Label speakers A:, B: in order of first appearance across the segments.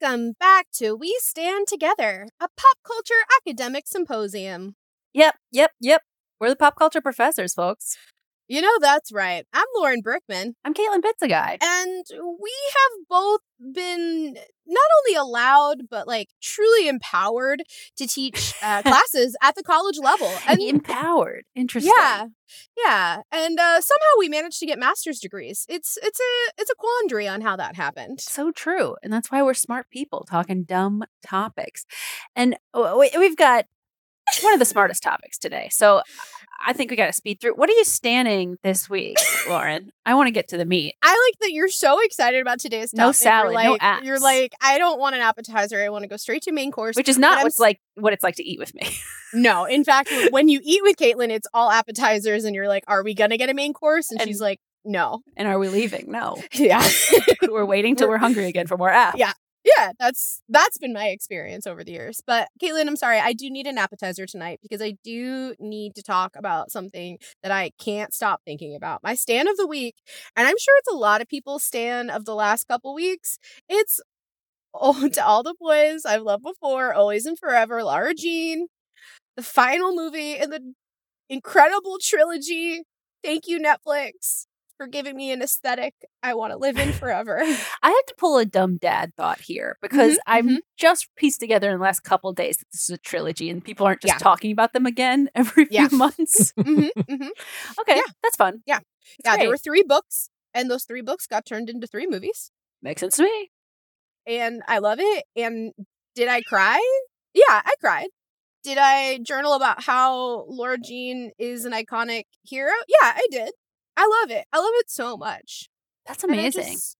A: Welcome back to We Stand Together, a pop culture academic symposium.
B: Yep, yep, yep. We're the pop culture professors, folks.
A: You know that's right. I'm Lauren Brickman,
B: I'm Caitlin Pizza Guy.
A: and we have both been not only allowed but like truly empowered to teach uh, classes at the college level. And
B: empowered. Interesting.
A: yeah, yeah, and uh, somehow we managed to get master's degrees. It's it's a it's a quandary on how that happened.
B: So true. And that's why we're smart people talking dumb topics. And uh, we've got one of the smartest topics today. So I think we got to speed through. What are you standing this week, Lauren? I want to get to the meat.
A: I like that you're so excited about today's topic.
B: No
A: You're
B: salad, no
A: like, You're like, I don't want an appetizer. I want to go straight to main course.
B: Which is not what's like what it's like to eat with me.
A: No, in fact, when you eat with Caitlin, it's all appetizers, and you're like, "Are we gonna get a main course?" And,
B: And-
A: she's like, "No."
B: and are we leaving? No.
A: Yeah,
B: we're waiting till
A: We're-
B: we're hungry again for more apps.
A: Yeah. Yeah. That's that's been my experience over the years. But Caitlin, I'm sorry, I do need an appetizer tonight because I do need to talk about something that I can't stop thinking about. My stand of the week, and I'm sure it's a lot of people's stand of the last couple weeks. It's oh to all the boys I've loved before, always and forever. Lara Jean, the final movie in the incredible trilogy. Thank you, Netflix, for giving me an aesthetic I want to live in forever.
B: I had to pull a dumb dad thought here because
A: Mhm,
B: I'm
A: mhm.
B: just pieced together in the last couple days that this is a trilogy and people aren't just
A: Yeah.
B: talking about them again every
A: Yeah.
B: few months.
A: hmm hmm
B: okay,
A: Yeah.
B: that's fun.
A: Yeah. Yeah, there were three books, and those three books got turned into three movies,
B: makes sense to me.
A: and I love it. And did I cry? Yeah, I cried. Did I journal about how Lara Jean is an iconic hero? Yeah, I did. I love it. I love it so much.
B: That's amazing.
A: just-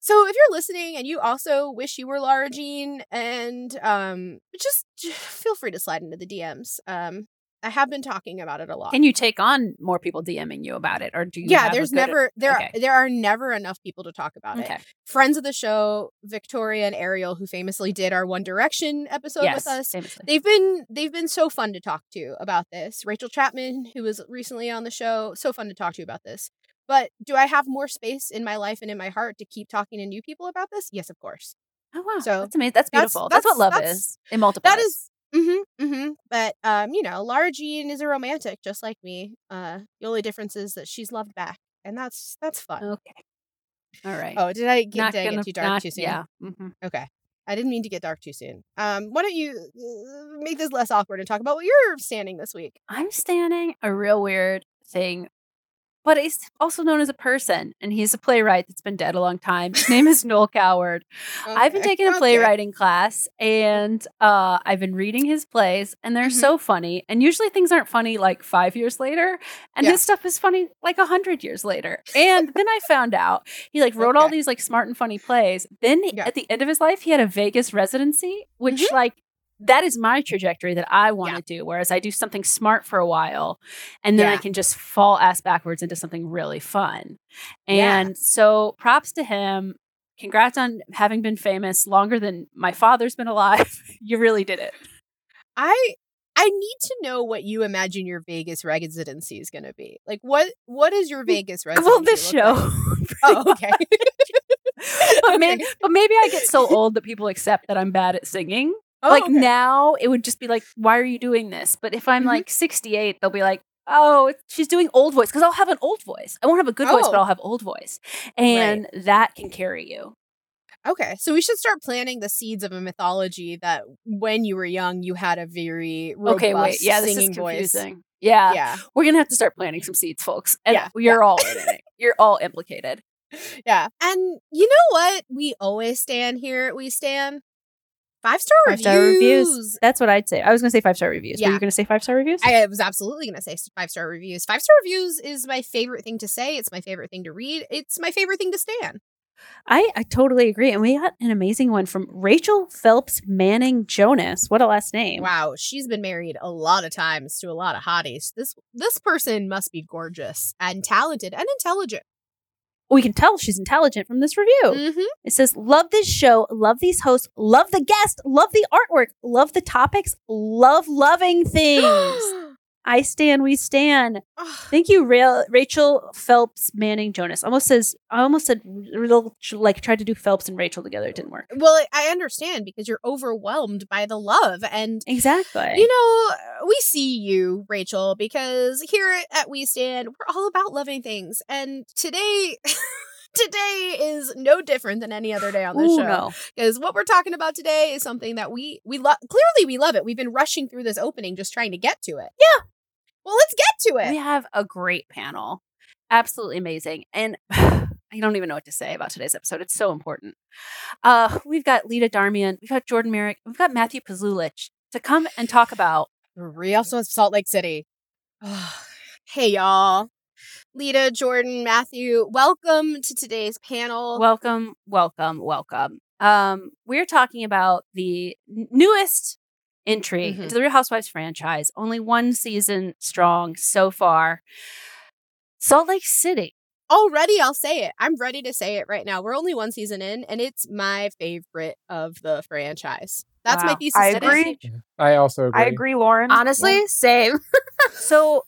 A: so if you're listening and you also wish you were Lara Jean, and um, just, just feel free to slide into the DMs. Um, I have been talking about it a lot.
B: Can you take on more people DMing you about it, or do you?
A: yeah, there's never there
B: okay.
A: are, there are never enough people to talk about it. Friends of the show, Victoria and Ariel, who famously did our One Direction episode
B: yes,
A: with us.
B: famously.
A: They've been they've been so fun to talk to about this. Rachel Chapman, who was recently on the show, so fun to talk to about this. But do I have more space in my life and in my heart to keep talking to new people about this? Yes, of course.
B: oh wow,
A: so
B: that's amazing. That's
A: that's-
B: beautiful. That's, what love
A: that's-
B: is. It multiplies.
A: That is mm-hmm, mm-hmm. But um, you know, Lara Jean is a romantic just like me. Uh the only difference is that she's loved back. And that's that's fun.
B: okay. All right.
A: Oh, did I get, did I get too dark
B: not-
A: too soon?
B: Yeah. hmm
A: Okay. I didn't mean to get dark too soon. Um, why don't you uh, make this less awkward and talk about what you're standing this week?
B: I'm standing a real weird thing but he's also known as a person, and he's a playwright that's been dead a long time. His name is Noel Coward. I've been taking a
A: okay.
B: playwriting class, and uh, I've been reading his plays, and they're
A: Mhm.
B: so funny. And usually things aren't funny like five years later, and
A: Yeah.
B: his stuff is funny like a hundred years later. And then I found out he like wrote all these like smart and funny plays. Then
A: Yeah.
B: at the end of his life, he had a Vegas residency, which
A: Mhm.
B: like that is my mm. trajectory that I want to do. Whereas I do something smart for a while and then I can just fall ass backwards into something really fun.
A: Yeah.
B: And so props to him. Congrats on having been famous longer than my father's been alive. you really did it.
A: I I need to know what you imagine your Vegas residency is going to be. Like what what is your mm, Vegas residency?
B: Well, this show.
A: like? Oh, okay.
B: but,
A: Okay.
B: but maybe I get so old that people accept that I'm bad at singing.
A: Oh,
B: like
A: okay.
B: now, it would just be like, why are you doing this? But if I'm
A: Mhm.
B: like 68, they'll be like, oh, she's doing old voice because I'll have an old voice. I won't have a good voice, but
A: Oh.
B: I'll have old voice. And that can carry you.
A: Okay, so we should start planting the seeds of a mythology that when you were young, you had a very robust
B: okay, wait. Yeah, this
A: singing
B: is
A: voice.
B: confusing. Yeah.
A: Yeah,
B: We're going to have to start planting some seeds, folks. And
A: Yeah,
B: you're all in it. You're all implicated.
A: yeah. And you know what? We always stand here. We stand five star
B: Five
A: reviews.
B: star reviews. That's what I'd say. I was going to say five star reviews. Were you going to say five star reviews?
A: I was absolutely going to say five star reviews. Five star reviews is my favorite thing to say. It's my favorite thing to read. It's my favorite thing to stand.
B: I, I totally agree. And we got an amazing one from Rachel Phelps Manning Jonas. What a last name.
A: Wow, she's been married a lot of times to a lot of hotties. This this person must be gorgeous and talented and intelligent.
B: We can tell she's intelligent from this review.
A: Mm-hmm.
B: It says, Love this show, love these hosts, love the guest, love the artwork, love the topics, love loving things. I stand, we stand. Thank you, Ra- Rachel Phelps Manning Jonas. Almost says, I almost said, real, like, tried to do Phelps and Rachel together. It didn't work.
A: well, I understand because you're overwhelmed by the love and
B: Exactly.
A: you know, we see you, Rachel, because here at We Stand, we're all about loving things. And today today is no different than any other day on the show.
B: no.
A: Because what we're talking about today is something that we we love clearly we love it. We've been rushing through this opening just trying to get to it.
B: Yeah.
A: Well, let's get to it.
B: We have a great panel. Absolutely amazing. And I don't even know what to say about today's episode. It's so important. Uh, we've got Lita Darmian, we've got Jordan Merrick, we've got Matthew Pazulich to come and talk about
A: Real also of Salt Lake City. hey y'all. Lita, Jordan, Matthew, welcome to today's panel.
B: welcome, welcome, welcome. Um, we're talking about the newest entry
A: Mhm.
B: into the Real Housewives franchise, only one season strong so far. Salt Lake City.
A: already I'll say it. I'm ready to say it right now. We're only one season in, and it's my favorite of the franchise. That's my
B: Wow.
A: thesis.
C: I
A: today.
C: agree.
D: I also agree.
C: I agree, Lauren.
E: Honestly, same.
B: so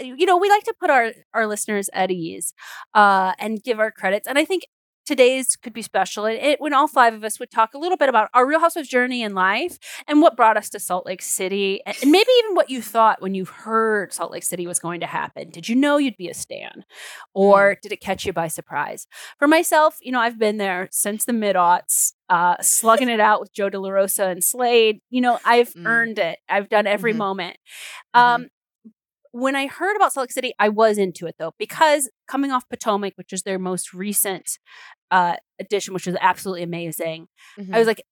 B: you know we like to put our our listeners at ease uh and give our credits and i think today's could be special and it when all five of us would talk a little bit about our real housewives journey in life and what brought us to salt lake city and maybe even what you thought when you heard salt lake city was going to happen did you know you'd be a stan or did it catch you by surprise for myself you know i've been there since the mid-aughts uh, slugging it out with Jo De La Rosa and Slade, you know, I've
A: Mm.
B: earned it. I've done every
A: Mhm.
B: moment.
A: Mhm.
B: Um, when I heard about Salt Lake City, I was into it though, because coming off Potomac, which is their most recent uh, edition, which was absolutely amazing, I was like,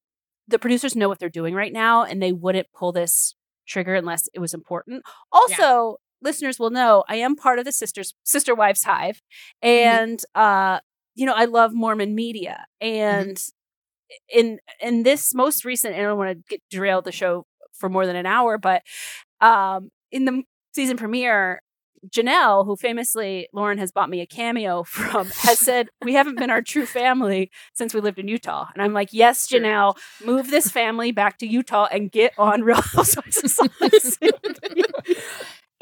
B: the producers know what they're doing right now, and they wouldn't pull this trigger unless it was important. Also, listeners will know I am part of the sisters sister wives hive, and uh, you know I love Mormon media, and in in this most recent, and I don't want to get derail the show for more than an hour, but um, in the season premiere, Janelle, who famously Lauren has bought me a cameo from, has said, We haven't been our true family since we lived in Utah. And I'm like, Yes, Janelle, move this family back to Utah and get on Real Housewives of Salt Lake City."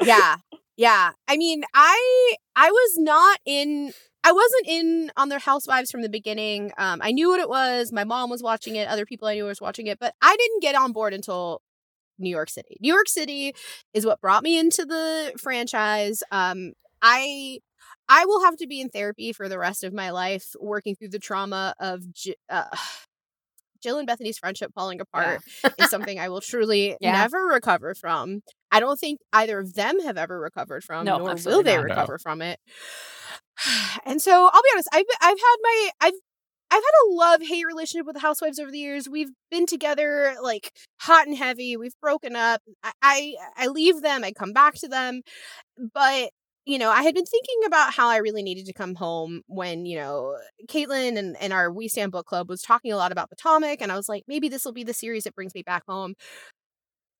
A: yeah. Yeah. I mean i i was not in i wasn't in on their housewives from the beginning. Um i knew what it was. My mom was watching it. Other people i knew was watching it. But i didn't get on board until new york city new york city is what brought me into the franchise um i i will have to be in therapy for the rest of my life working through the trauma of J- uh, Jill and Bethenny's friendship falling apart is something I will truly
B: Yeah.
A: never recover from. I don't think either of them have ever recovered from,
B: No,
A: nor will they
B: not.
C: No.
A: recover from it. And so I'll be honest, I've I've had my I've I've had a love hate relationship with the housewives over the years. We've been together like hot and heavy. We've broken up. I I, I leave them. I come back to them, but you know, I had been thinking about how I really needed to come home when, you know, Caitlin and, and our We Stand Book Club was talking a lot about Potomac. And I was like, maybe this will be the series that brings me back home.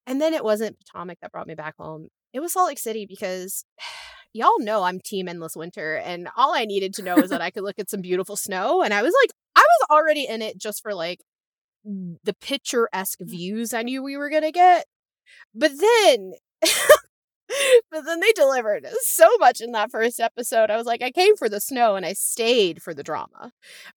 A: And then it wasn't Potomac that brought me back home. It was Salt Lake City because y'all know I'm team endless winter. And all I needed to know is that I could look at some beautiful snow. And I was like, was already in it just for like the picturesque views I knew we were going to get. But then but then they delivered so much in that first episode. I was like, I came for the snow and I stayed for the drama.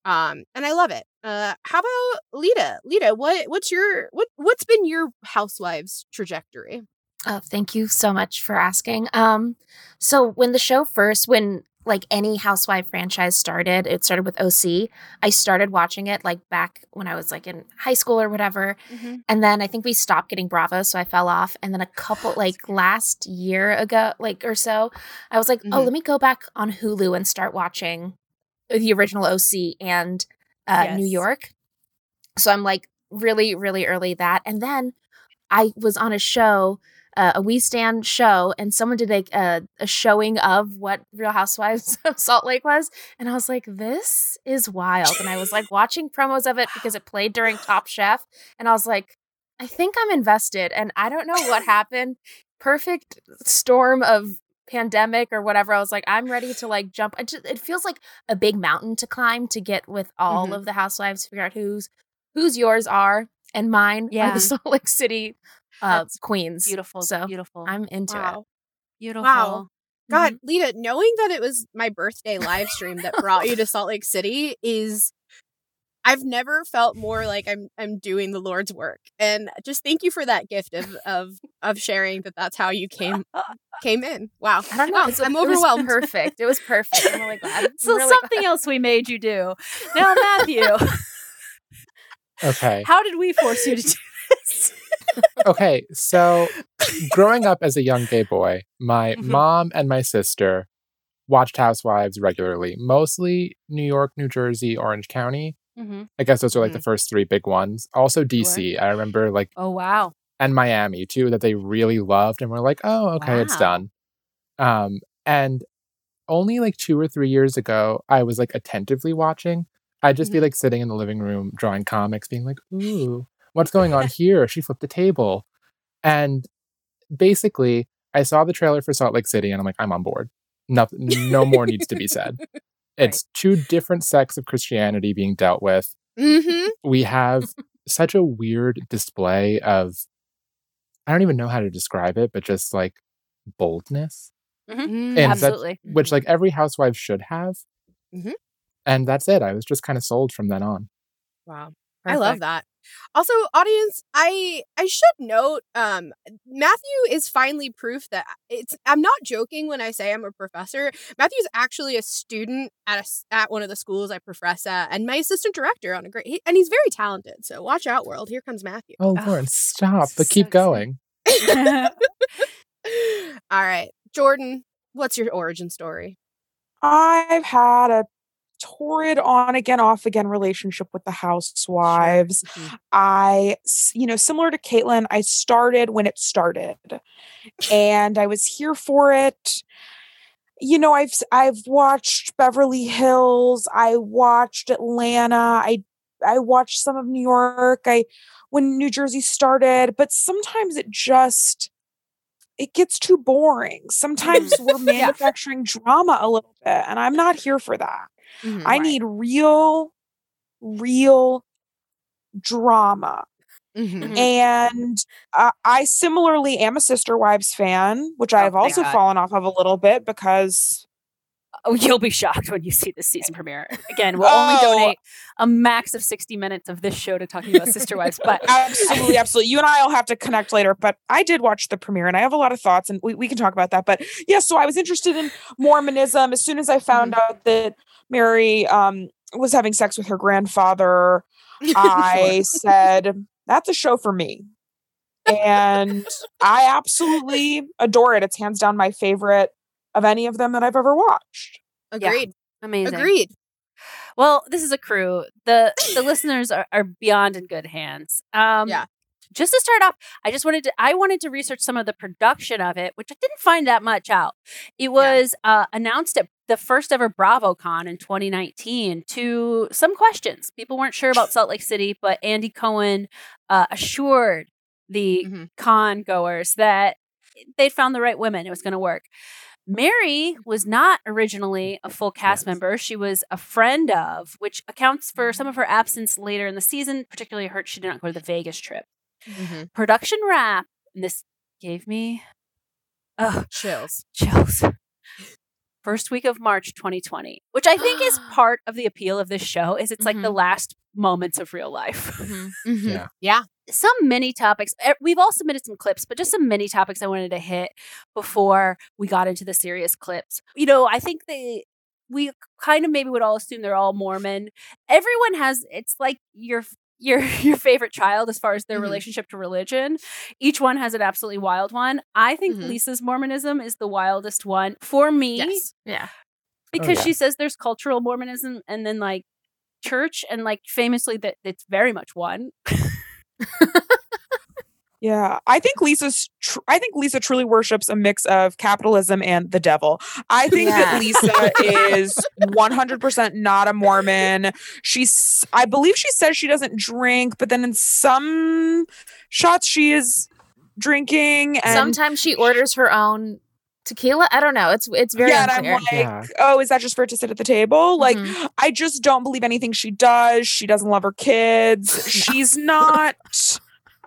A: Um, and I love it. Uh, how about Lita? Lita, what what's your what what's been your housewives trajectory?
D: Oh, thank you so much for asking. Um, so when the show first, when like any housewife franchise started, it started with OC. I started watching it like back when I was like in high school or whatever. And then I think we stopped getting Bravo, so I fell off. And then a couple like last year ago, like or so, I was like, oh,
A: Mhm.
D: let me go back on Hulu and start watching the original OC and uh, New York. So I'm like really, really early that. And then I was on a show, uh, a We Stand show, and someone did like a, a showing of what Real Housewives of Salt Lake was. And I was like, this is wild. And I was like watching promos of it because it played during Top Chef. And I was like, I think I'm invested. And I don't know what happened. Perfect storm of pandemic or whatever. I was like, I'm ready to like jump. It, just, it feels like a big mountain to climb to get with all
A: Mhm.
D: of the housewives, figure out who's whose yours are and mine are
B: Yeah.
D: the Salt Lake City uh,
B: That's
D: queens.
B: Beautiful.
D: So
B: beautiful.
D: I'm into it.
A: Wow.
B: beautiful.
A: Wow. God,
D: Mm-hmm.
A: Lita, knowing that it was my birthday live stream that brought you to Salt Lake City is I've never felt more like I'm I'm doing the Lord's work. And just thank you for that gift of of of sharing that that's how you came came in. Wow.
D: I don't know.
A: Wow,
D: it's-
A: I'm
D: it was
A: overwhelmed.
D: perfect. It was perfect. I'm really glad. I'm
B: So
D: really
B: something else we made you do. Now, Matthew,
C: Okay.
B: how did we force you to do this?
C: Okay. So, growing up as a young gay boy, my
A: Mhm.
C: mom and my sister watched Housewives regularly, mostly New York, New Jersey, Orange County.
B: Mm-hmm.
C: I guess those are like the first three big ones. Also, DC. I remember like,
B: Oh wow.
C: and Miami too, that they really loved and were like, oh, okay, it's done. Um, and only like two or three years ago, I was like attentively watching. I'd just be
B: Mm-hmm.
C: like sitting in the living room drawing comics, being like, ooh, what's going on here? She flipped the table. And basically, I saw the trailer for Salt Lake City and I'm like, I'm on board. Nothing, no more needs to be said. It's two different sects of Christianity being dealt with.
A: Mm-hmm.
C: We have such a weird display of, I don't even know how to describe it, but just like boldness,
A: Mm-hmm.
C: And that's-
B: Absolutely.
C: which like every housewife should have.
A: Mhm.
C: And that's it. I was just kind of sold from then on.
A: Wow. I love that. Also, audience, I I should note, um, Matthew is finally proof that it's. I'm not joking when I say I'm a professor. Matthew's actually a student at a s at one of the schools I profess at, and my assistant director on a great. He, and he's very talented. So watch out, world. Here comes Matthew.
C: Oh,
B: Oh,
C: Lauren, stop, but
B: so
C: keep
B: exciting.
C: going.
A: All right, Jordan. What's your origin story?
F: I've had a torrid on again, off again relationship with the housewives.
A: Mhm.
F: I, s- you know, similar to Caitlin, I started when it started and I was here for it. You know, I've I've watched Beverly Hills, I watched Atlanta, I I watched some of New York, I when New Jersey started, but sometimes it just it gets too boring. Sometimes we're manufacturing drama a little bit, and I'm not here for that.
A: Mhm.
F: I need real, real drama.
A: Mhm.
F: And uh, I similarly am a Sister Wives fan, which
B: Oh,
F: I've also
B: God.
F: fallen off of a little bit because
B: Oh, you'll be shocked when you see the season premiere. Again, we'll only
F: Oh.
B: donate a max of 60 minutes of this show to talking about Sister Wives, but
F: absolutely, absolutely. You and I will have to connect later, but I did watch the premiere and I have a lot of thoughts and we, we can talk about that. But yeah, so I was interested in Mormonism as soon as I found out that Mary um, was having sex with her grandfather. I said, that's a show for me. and I absolutely adore it. It's hands down my favorite of any of them that I've ever watched.
A: Agreed.
B: Amazing.
A: Agreed.
B: Well, this is a crew. The the listeners are, are beyond in good hands. Um
A: Yeah.
B: Just to start off, I just wanted to I wanted to research some of the production of it, which I didn't find that much out. It was uh, announced at the first ever BravoCon in 2019 to some questions. People weren't sure about Salt Lake City, but Andy Cohen uh, assured the
A: Mhm.
B: con goers that they'd found the right women. It was going to work. Mary was not originally a full cast
C: Yes.
B: member. She was a friend of, which accounts for some of her absence later in the season, particularly hurt she did not go to the Vegas trip.
A: Mhm.
B: Production wrap, and this gave me oh,
A: Chills.
B: chills. First week of March 2020, which I think is part of the appeal of this show, is it's like the
D: Mhm.
B: last moments of real life.
D: Mhm.
A: Mhm.
C: Yeah.
A: Yeah.
B: some mini topics. We've all submitted some clips, but just some mini topics I wanted to hit before we got into the serious clips. You know, I think they we kind of maybe would all assume they're all Mormon. Everyone has it's like your your your favorite child as far as their
A: Mhm.
B: relationship to religion. Each one has an absolutely wild one. I think
A: Mhm.
B: Lisa's Mormonism is the wildest one for me
A: Yes.
D: Yeah.
B: because
C: yeah.
B: she says there's cultural Mormonism and then like church and like famously that it's very much one.
F: Yeah, I think Lisa's. Tr- I think Lisa truly worships a mix of capitalism and the devil. I think that Lisa is one hundred percent not a Mormon. She's. I believe she says she doesn't drink, but then in some shots she is drinking. And
D: Sometimes she orders her own tequila. I don't know. It's it's very
F: yeah, and I'm like,
C: Yeah.
F: oh, is that just for her to sit at the table? Like,
D: Mhm.
F: I just don't believe anything she does. She doesn't love her kids. She's not.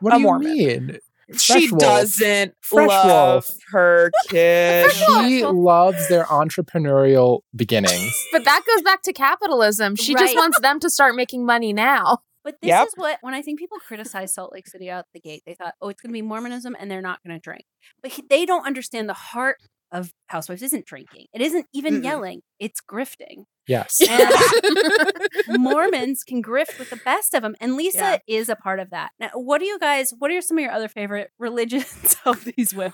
C: What
F: A
C: do you
F: Mormon.
C: mean?
F: she
C: Wolf.
F: doesn't
C: Fresh
F: love
C: Wolf.
F: her kids.
C: She loves their entrepreneurial beginnings.
D: But that goes back to capitalism. She just wants them to start making money now.
B: But this
F: Yep.
B: is what when I think people criticize Salt Lake City out the gate, they thought, "Oh, it's going to be Mormonism, and they're not going to drink." But he, they don't understand the heart of housewives isn't drinking. It isn't even
A: Mm-mm.
B: yelling. It's grifting.
C: Yes.
B: And Mormons can grift with the best of them, and Lisa
A: Yeah.
B: is a part of that. Now, what do you guys? What are some of your other favorite religions of these women?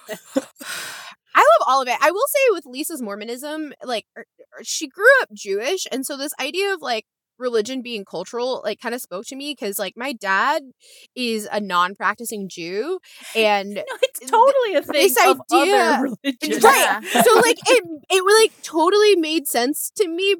A: I love all of it. I will say with Lisa's Mormonism, like er- er, she grew up Jewish, and so this idea of like religion being cultural like kind of spoke to me because like my dad is a non-practicing Jew, and
B: No, it's totally a thing
A: This
B: of
A: idea-
B: other religions.
A: right. so like it it like totally made sense to me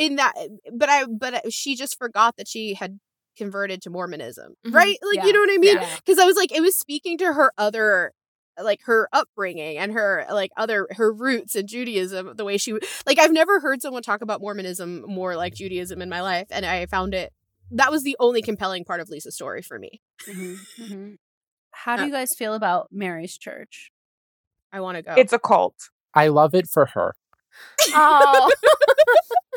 A: in that, but I but she just forgot that she had converted to Mormonism,
D: Mhm.
A: right? Like
B: Yeah.
A: you know what I mean?
B: Yeah.
A: because I was like, it was speaking to her other, like her upbringing and her like other her roots in Judaism. The way she like, I've never heard someone talk about Mormonism more like Judaism in my life, and I found it. That was the only compelling part of Lisa's story for me.
B: Mhm, mhm. How do
A: Uh,
B: you guys feel about Mary's church?
A: I want to go.
F: It's a cult.
C: I love it for her.
D: Oh.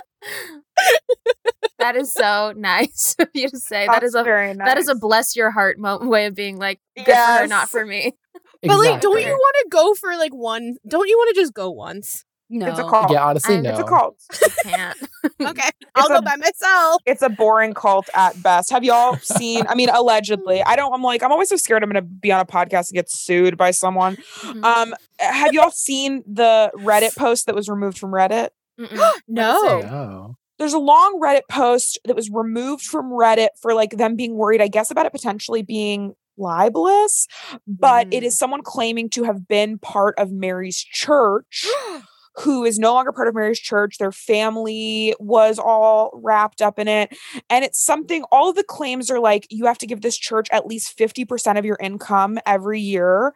D: that is so nice of you to say. that
F: That's
D: a
F: very
D: that is a bless your heart mo- way of being like good for her, not for me.
A: but like, don't you want to go for like one? Don't you want to just go once?
B: No,
F: It's a cult.
C: Yeah, honestly,
D: I'm-
C: no.
F: It's a cult.
D: Can't.
A: Okay, I'll
F: a-
A: go by myself.
F: It's a boring cult at best. Have y'all seen? I mean, allegedly. I don't. I'm like. I'm always so scared. I'm going to be on a podcast and get sued by someone.
D: Mhm.
F: Um, have y'all seen the Reddit post that was removed from Reddit?
A: No.
C: No.
F: There's a long Reddit post that was removed from Reddit for like them being worried, I guess, about it potentially being libelous, but it
A: Mm.
F: is someone claiming to have been part of Mary's church. Who is no longer part of Mary's church? Their family was all wrapped up in it. And it's something, all of the claims are like, you have to give this church at least 50% of your income every year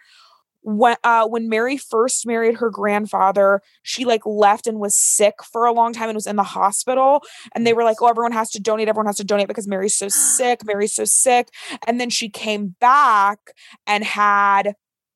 F: when uh when Mary first married her grandfather, she like left and was sick for a long time and was in the hospital. And they were like, "Oh, everyone has to donate. Everyone has to donate because Mary's so sick. Mary's so sick." And then she came back and had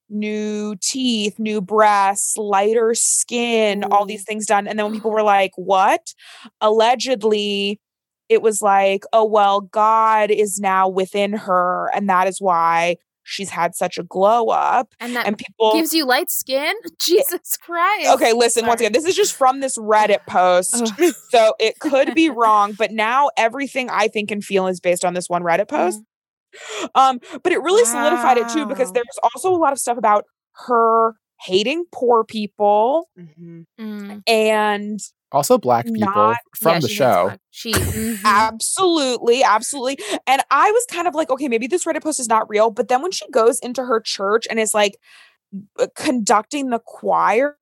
F: new teeth, new breasts, lighter skin, all these things done. And then when people were like, "What?" Allegedly, it was like, "Oh well, God is now within her, and that is why." She's had such a glow up,
D: And that
F: and people
D: gives you light skin? Jesus Christ.
F: Okay, listen, once again, this is just from this Reddit post. so it could be wrong, but now everything I think and feel is based on this one Reddit post. Um, but it really solidified it too because there's also a lot of stuff about her hating poor people
A: Mhm.
D: Mm.
F: and
C: Also, black people
F: Not-
C: from
D: Yeah,
C: the
D: she
C: show.
D: black- She mhm.
F: absolutely, absolutely. And I was kind of like, okay, maybe this Reddit post is not real. But then when she goes into her church and is like uh, conducting the choir,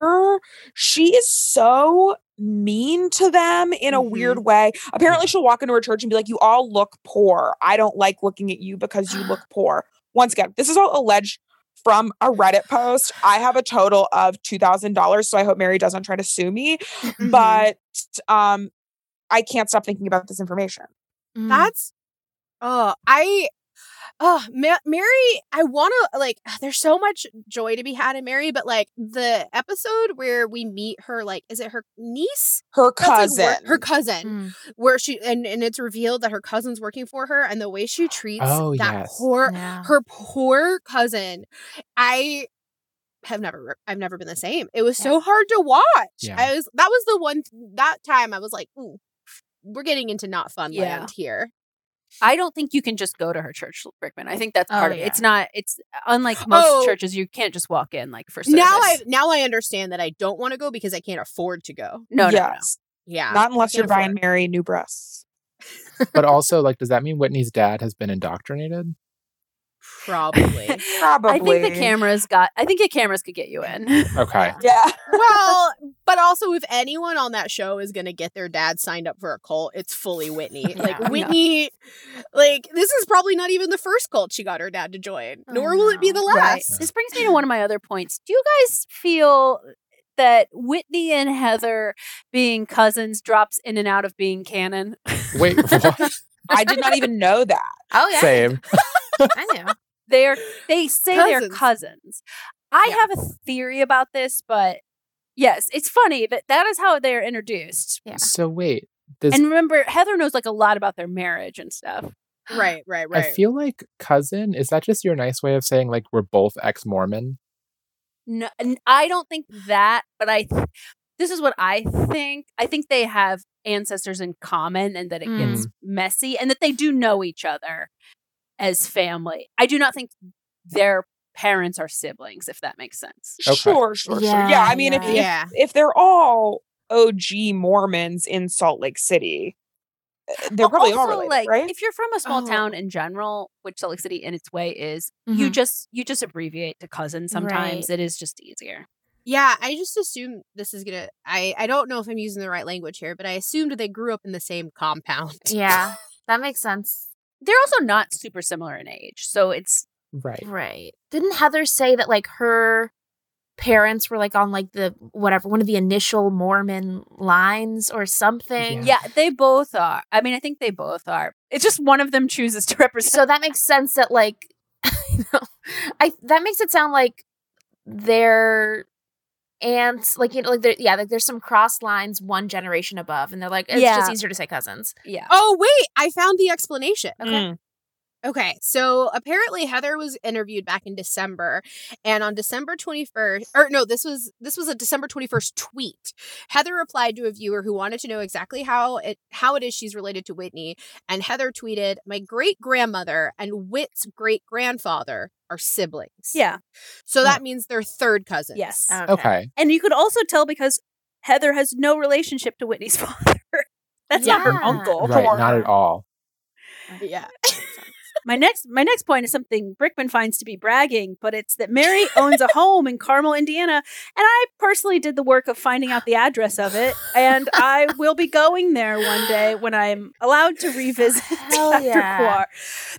F: she is so mean to them in a
A: Mhm.
F: weird way. Apparently, she'll walk into her church and be like, You all look poor. I don't like looking at you because you look poor. Once again, this is all alleged from a Reddit post. I have a total of $2,000. So I hope Mary doesn't try to sue me.
A: Mhm.
F: But um, I can't stop thinking about this information.
A: That's oh I oh Ma- Mary I want to like there's so much joy to be had in Mary but like the episode where we meet her like is it her niece
F: Her
A: That's, like,
F: cousin.
A: her cousin
D: Mm.
A: where she and and it's revealed that her cousin's working for her and the way she treats
C: Oh,
A: that
C: yes.
A: poor
D: Yeah.
A: her poor cousin I have never I've never been the same. It was so hard to watch.
C: Yeah.
A: I was that was the one that time I was like, ooh, we're getting into not fun
B: Yeah.
A: land here.
B: I don't think you can just go to her church, Brickman. I think that's
D: Oh,
B: part of it. It's not. It's unlike most
A: Oh.
B: churches. You can't just walk in like for service.
A: Now I now I understand that I don't want to go because I can't afford to go.
B: no, no, no.
A: Yeah.
F: Not unless you're buying
A: afford.
F: Mary new breasts.
C: But also, like, does that mean Whitney's dad has been indoctrinated?
A: Probably.
F: Probably.
B: I think the cameras got. I think the cameras could get you in.
C: Okay.
F: Yeah.
A: well, but also if anyone on that show is gonna get their dad signed up for a cult, it's fully Whitney. Like
B: Yeah.
A: Whitney, like this is probably not even the first cult she got her dad to join,
D: Oh,
A: nor will it be the last.
B: Right. This brings me to one of my other points. Do you guys feel that Whitney and Heather being cousins drops in and out of being canon?
C: Wait, what?
F: I did not even know that.
D: Oh yeah,
C: Same.
D: I knew.
B: They're they say they're
A: Cousins.
B: cousins. I
A: Yeah.
B: have a theory about this, but yes, it's funny that that is how they're introduced.
D: Yeah.
C: So wait, does
B: And remember, Heather knows like a lot about their marriage and stuff.
A: Right, right, right.
C: I feel like cousin is that just your nice way of saying like we're both ex-Mormon?
B: No, I don't think that, but I. Th- this is what I think. I think they have ancestors in common, and that it gets mm. Mm. messy, and that they do know each other as family. I do not think their parents are siblings, if that makes sense.
C: Okay.
F: Sure, sure, sure. Yeah.
D: Yeah,
F: I mean, if,
D: yeah.
F: if
A: yeah.
F: if they're all OG Mormons in Salt Lake City, uh, they're
B: Al-
F: probably all
B: also,
F: related,
B: like
F: right?
B: if you're from a small
A: Oh.
B: town in general, which Salt Lake City in its way is, you
D: Mhm.
B: just you just abbreviate to cousin. Sometimes it is just easier.
A: Yeah, I just assume this is gonna. I I don't know if I'm using the right language here, but I assumed they grew up in the same compound.
D: Yeah, that makes sense.
B: They're also not super similar in age, so it's
C: Right.
D: Right. Didn't Heather say that like her parents were like on like the whatever one of the initial Mormon lines or something?
C: Yeah.
B: yeah, they both are. I mean, I think they both are. It's just one of them chooses to represent.
D: So that makes sense that like you know, I that makes it sound like they're aunts like you know like there yeah like there's some cross lines one generation above and they're like it's just easier to say cousins.
B: yeah.
A: Oh wait, I found the explanation.
F: Mm.
A: Okay, so apparently Heather was interviewed back in December, and on December twenty first, or no, this was this was a December twenty first tweet. Heather replied to a viewer who wanted to know exactly how it how it is she's related to Whitney, and Heather tweeted, "My great grandmother and Whit's great grandfather are siblings.
B: Yeah.
A: so oh. that means they're third cousins.
B: Yes.
C: Okay.
B: And you could also tell because Heather has no relationship to Whitney's father. That's not her uncle.
C: Right. Not at all.
A: yeah.
B: My next my next point is something Brickman finds to be bragging, but it's that Mary owns a home in Carmel, Indiana, and I personally did the work of finding out the address of it, and I will be going there one day when I'm allowed to revisit
D: Hell yeah.
B: Quar.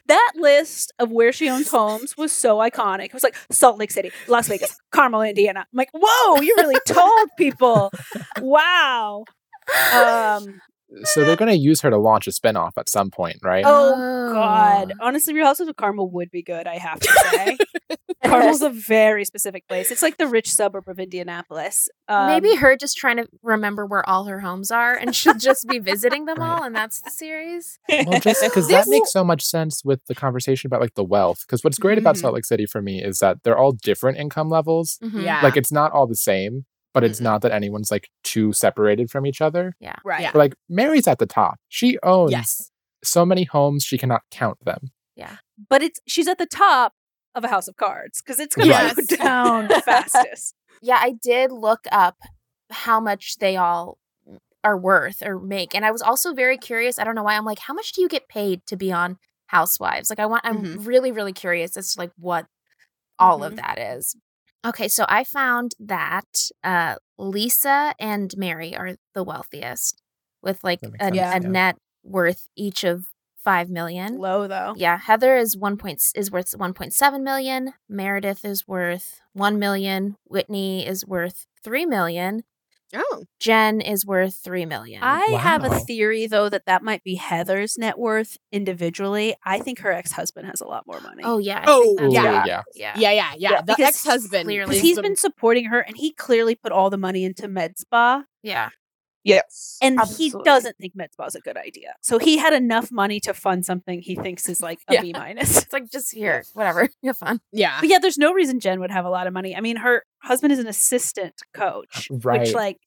B: That list of where she owns homes was so iconic. It was like Salt Lake City, Las Vegas, Carmel, Indiana. I'm like, whoa, you really told people. Wow. Um,
C: So they're going to use her to launch a spinoff at some point, right?
B: Oh God! Honestly, Real Houses of Carmel would be good. I have to say, Carmel's a very specific place. It's like the rich suburb of Indianapolis. Um,
D: Maybe her just trying to remember where all her homes are and she'll just be visiting them all and that's the series.
C: Well, just because that makes so much sense with the conversation about like the wealth. Because what's great about
A: Mhm.
C: Salt Lake City for me is that they're all different income levels.
D: Mhm.
A: Yeah.
C: Like it's not all the same, but it's
A: Mm-mm.
C: not that anyone's like too separated from each other.
B: right.
A: Yeah.
C: But, like Mary's at the top. She owns
A: yes.
C: so many homes she cannot count them. Yeah.
B: But it's she's at the top of a house of cards because it's going to
A: Yes.
B: go down the fastest.
D: Yeah, I did look up how much they all are worth or make. And I was also very curious. I don't know why. I'm like, how much do you get paid to be on Housewives? Like I want I'm
A: Mhm.
D: really, really curious as to like what all of
A: Mhm.
D: that is. Okay, so I found that uh Lisa and Mary are the wealthiest with like a,
C: sense,
D: a
C: yeah.
D: net worth each of five million.
B: Low though.
D: Yeah, Heather is one point is worth one point seven million. Meredith is worth one million. Whitney is worth three million.
A: Oh,
D: Jen is worth three million.
B: I have a theory though that that might be Heather's net worth individually. I think her ex husband has a lot more money.
D: oh yeah. I
A: Oh,
D: think that's
C: Ooh,
A: yeah.
C: yeah.
D: yeah.
A: yeah, yeah, yeah.
F: Yeah,
A: the
B: because
A: ex husband
D: clearly-
B: because he's been supporting her, and he clearly put all the money into Med Spa,
D: Yeah.
F: Yes.
B: and he doesn't think Med Spa is a good idea. So he had enough money to fund something he thinks is like a
D: Yeah.
B: B minus.
D: It's like just here, whatever. You have fun.
A: Yeah,
B: But yeah, there's no reason Jen would have a lot of money. I mean, her husband is an assistant coach,
C: Right.
B: which like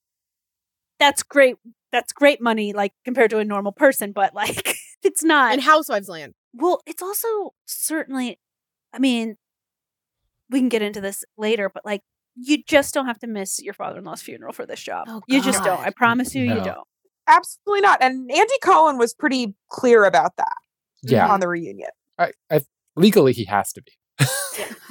B: that's great. That's great money, like compared to a normal person. But like, it's not.
A: and Housewives Land.
B: well, it's also certainly. I mean, we can get into this later, but like, you just don't have to miss your father-in-law's funeral for this job.
D: Oh,
B: you just don't. I promise you, you don't.
F: Absolutely not. And Andy Cohen was pretty clear about that
C: Yeah.
F: on the reunion.
C: I, I, legally, he has to be.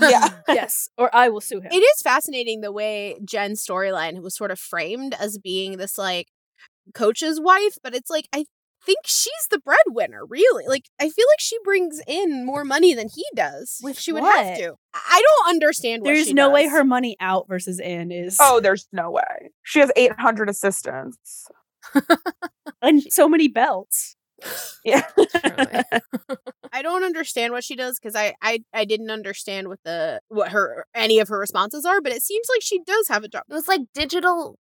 F: Yeah.
B: yes, or I will sue him.
A: It is fascinating the way Jen's storyline was sort of framed as being this like coach's wife, but it's like I think she's the breadwinner, really. Like I feel like she brings in more money than he does.
B: With
A: she would have to. I don't understand what
B: There's
A: she
B: no way her money out versus in is.
F: Oh, there's no way. She has 800 assistants.
B: and so many belts.
F: Yeah.
A: I don't understand what she does because I, I I didn't understand what the what her any of her responses are, but it seems like she does have a job.
D: It was like digital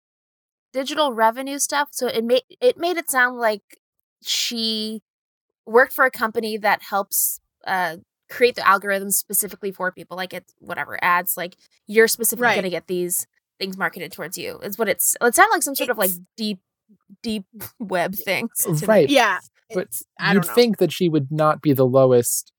D: digital revenue stuff. So it made it made it sound like she worked for a company that helps uh create the algorithms specifically for people. Like it's whatever ads, like you're specifically
A: Right.
D: gonna get these things marketed towards you. Is what it's it sounds like some sort of like deep deep web thing. to me.
C: Right.
A: Yeah,
C: But
A: it's-
C: You'd think that she would not be the lowest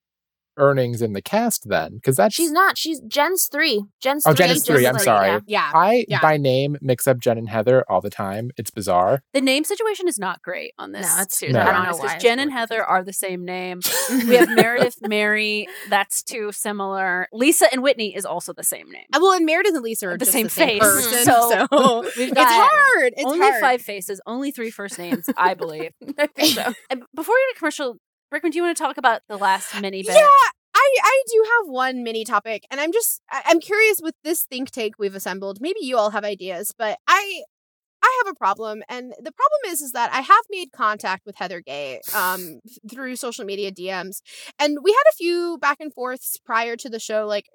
C: earnings in the cast then, because that's
D: She's not. She's Jen's three. Jen's
C: Oh,
D: three.
C: Jen is
D: just
C: three, I'm
D: like-
C: sorry.
D: yeah.
A: yeah.
C: I
A: Yeah.
C: by name mix up Jen and Heather all the time. It's bizarre.
B: The name situation is not great on this.
D: No, it's-
B: series,
C: No.
B: I
C: I
B: don't
C: don't
B: know
D: know why
B: Jen and Heather are the same name. we have Meredith, Mary. That's too similar. Lisa and Whitney is also the same name.
A: Uh, Well, and Meredith and Lisa are
B: The
A: just
B: same
A: the same
B: face.
A: person,
B: So,
A: so,
B: we've
A: it's
B: got
A: hard. It's
B: only
A: hard.
B: five faces, only three first names, I believe.
D: I think so.
B: And before we go to commercial, Rickman, do you want to talk about the last mini bit?
A: Yeah, I I do have one mini topic, and I'm just I'm curious with this think tank we've assembled. Maybe you all have ideas, but I I have a problem, and the problem is is that I have made contact with Heather Gay um through social media DMs, and we had a few back and forths prior to the show. Like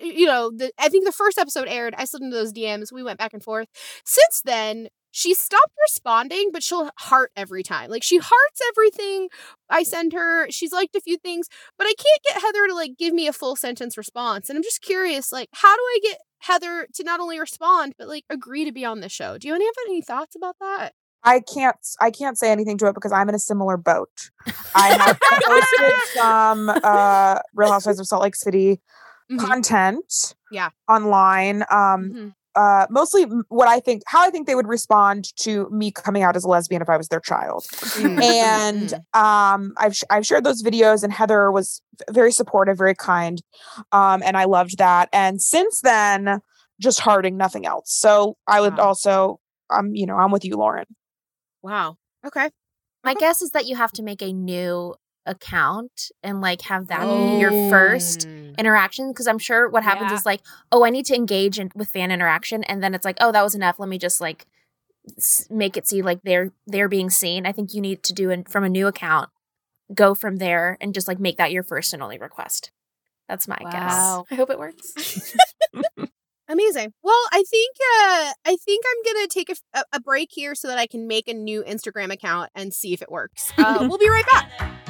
A: you know, the, I think the first episode aired. I slid into those DMs. We went back and forth. Since then. She stopped responding, but she'll heart every time. Like she hearts everything I send her. She's liked a few things, but I can't get Heather to like give me a full sentence response. And I'm just curious, like, how do I get Heather to not only respond but like agree to be on the show? Do you any have any thoughts about that?
F: I can't I can't say anything to it because I'm in a similar boat. I have posted some uh Real Housewives of Salt Lake City
A: Mhm.
F: content
A: Yeah.
F: online. Um
A: Mhm.
F: Uh mostly what I think how I think they would respond to me coming out as a lesbian if I was their child.
A: Mm.
F: and
A: Mhm.
F: um I've sh- I've shared those videos and Heather was very supportive, very kind. Um and I loved that. And since then just Harding, nothing else. So I would
A: Wow.
F: also um you know, I'm with you Lauren.
A: wow. Okay.
D: My guess is that you have to make a new account and like have that be your first
A: Mm.
D: interaction because I'm sure what happens
B: Yeah.
D: is like, oh, I need to engage in, with fan interaction, and then it's like, oh, that was enough. Let me just like s- make it see like they're they're being seen. I think you need to do it from a new account, go from there, and just like make that your first and only request. That's my
B: Wow.
D: guess. I hope it works.
A: Amazing. Well, I think uh I think I'm gonna take a break here so that I can make a new Instagram account and see if it works. Uh, we'll be right back.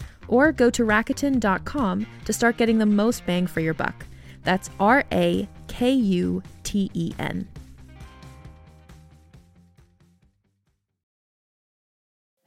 G: Or go to Rakuten.com to start getting the most bang for your buck. That's R A K U T E N.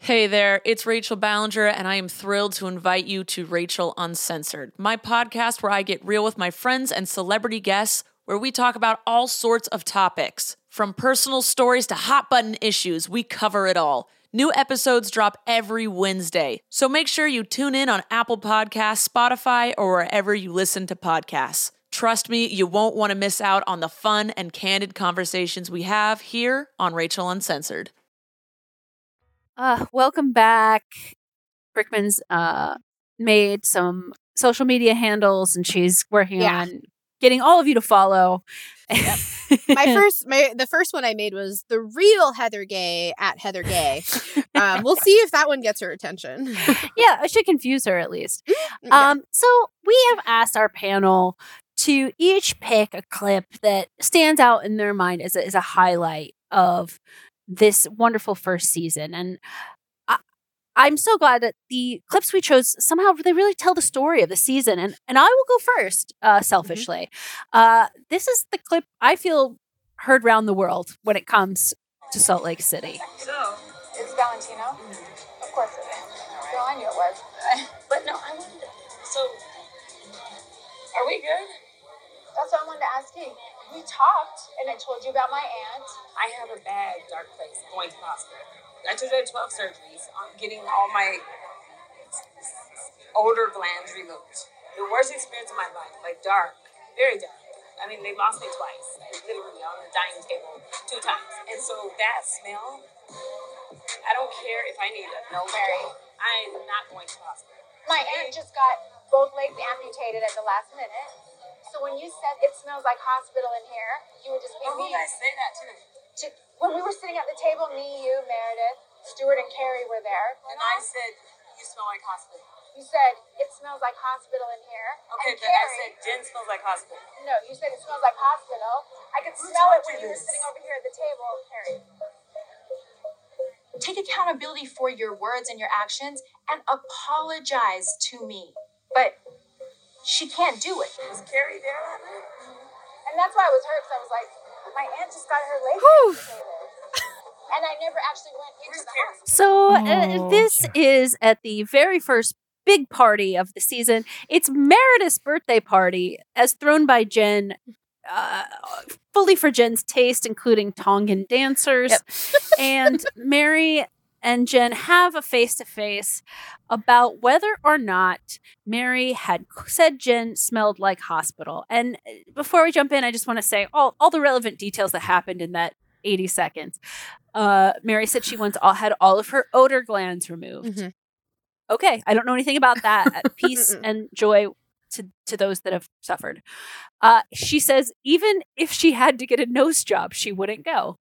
H: Hey there, it's Rachel Ballinger, and I am thrilled to invite you to Rachel Uncensored, my podcast where I get real with my friends and celebrity guests, where we talk about all sorts of topics. From personal stories to hot button issues, we cover it all. New episodes drop every Wednesday, so make sure you tune in on Apple Podcasts, Spotify, or wherever you listen to podcasts. Trust me, you won't want to miss out on the fun and candid conversations we have here on Rachel Uncensored.
B: Uh, welcome back. Brickman's uh, made some social media handles and she's working
A: Yeah.
B: on getting all of you to follow.
A: my first my the first one I made was the real Heather Gay at Heather Gay. um, we'll see if that one gets her attention.
B: yeah, I should confuse her at least.
A: Yeah.
B: Um, so we have asked our panel to each pick a clip that stands out in their mind as a, as a highlight of this wonderful first season. And I'm so glad that the clips we chose somehow they really tell the story of the season. And and I will go first, uh, selfishly. Uh, this is the clip I feel heard round the world when it comes to Salt Lake City.
I: So, it's Valentino? Of course it is. Girl, I knew it was. But no, I wanted to. So, are we good? That's what I wanted to ask you. We talked, and I told you about my aunt. I have a bad, dark place going to the hospital. I told you I had 12 surgeries on getting all my odor glands removed. The worst experience of my life, like dark, very dark. I mean, they lost me twice, literally on the dining table two times. And so that smell, I don't care if I need a no Mary. I'm not going to hospital.
J: My aunt just got both legs amputated at the last minute. So when you said it smells like hospital in here, you were just being
I: Well, who
J: mean.
I: I say that to?
J: To, when we were sitting at the table, me, you, Meredith, Stuart, and Carrie were there.
I: And I said, you smell like hospital.
J: You said it smells like hospital in here.
I: Okay,
J: and
I: then I
J: Carrie,
I: said, Jen smells like hospital.
J: no, you said it smells like hospital. I could
I: Who
J: smell it when
I: you
J: you were sitting over here at the table, Carrie.
K: Take accountability for your words and your actions and apologize to me. But she can't do it.
I: Was Carrie there that night?
J: And that's why I was hurt because I was like, my aunt just got her legs
B: Whew.
J: amputated. and I never actually went into the hospital.
B: So uh,
C: Oh,
B: this is at the very first big party of the season. It's Meredith's birthday party, as thrown by Jen. Uh, fully for Jen's taste, including Tongan dancers. and Mary and Jen have a face to face about whether or not Mary had said Jen smelled like hospital. And uh, before we jump in, I just want to say all, all the relevant details that happened in that 80 seconds. Uh, Mary said she once all, had all of her odor glands removed.
A: Mhm.
B: Okay, I don't know anything about that. Peace and joy to, to those that have suffered. Uh, she says even if she had to get a nose job, she wouldn't go.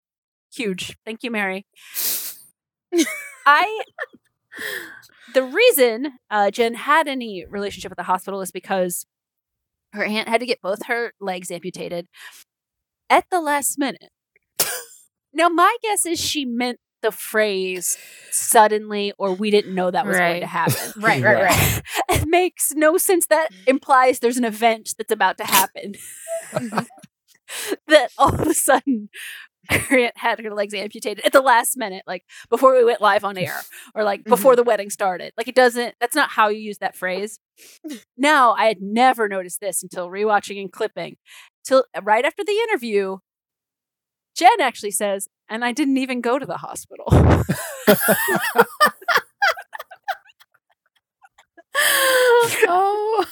B: Huge. Thank you, Mary. I the reason uh, Jen had any relationship with the hospital is because her aunt had to get both her legs amputated at the last minute. now, my guess is she meant the phrase suddenly, or we didn't know that was going to happen.
A: Right, right, right.
B: it makes no sense. That implies there's an event that's about to happen. that all of a sudden Had her legs amputated at the last minute, like before we went live on air or like mm-hmm. before the wedding started. Like it doesn't, that's not how you use that phrase. Now, I had never noticed this until rewatching and clipping. Till uh, right after the interview, Jen actually says, and I didn't even go to the hospital.
A: oh,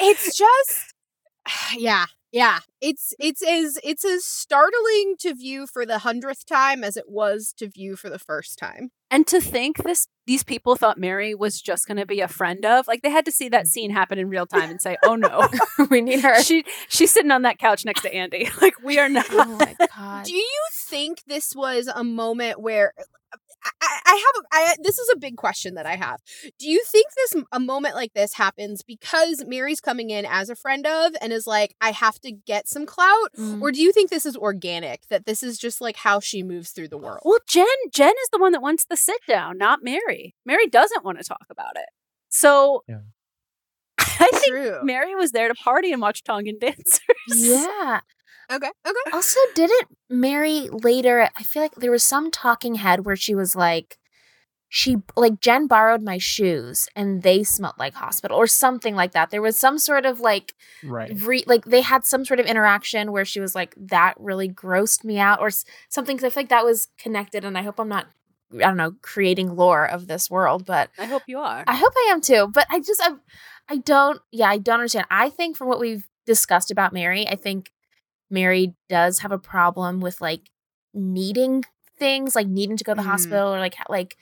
A: it's just, yeah, yeah it's it's as it's as startling to view for the hundredth time as it was to view for the first time
B: And to think this these people thought Mary was just going to be a friend of, like they had to see that mm. scene happen in real time and say, "Oh no,
D: we need her."
B: She she's sitting on that couch next to Andy. Like we are not.
D: Oh my god.
A: do you think this was a moment where I, I I have a, I, this is a big question that I have. Do you think this a moment like this happens because Mary's coming in as a friend of and is like I have to get some clout,
B: Mm.
A: or do you think this is organic? That this is just like how she moves through the world?
B: Well, Jen Jen is the one that wants the sit down, not Mary. Mary doesn't want to talk about it. So
C: Yeah.
B: I think
A: True.
B: Mary was there to party and watch Tongan dancers.
D: Yeah.
A: Okay. Okay.
D: Also, didn't Mary later? I feel like there was some talking head where she was like, she like Jen borrowed my shoes and they smelled like hospital or something like that. There was some sort of like
C: Right.
D: re- like they had some sort of interaction where she was like that really grossed me out or something because I feel like that was connected and I hope I'm not I don't know creating lore of this world but
B: I hope you are.
D: I hope I am too but I just I I don't yeah I don't understand I think from what we've discussed about Mary I think Mary does have a problem with like needing things like needing to go to the
A: Mhm.
D: hospital or like like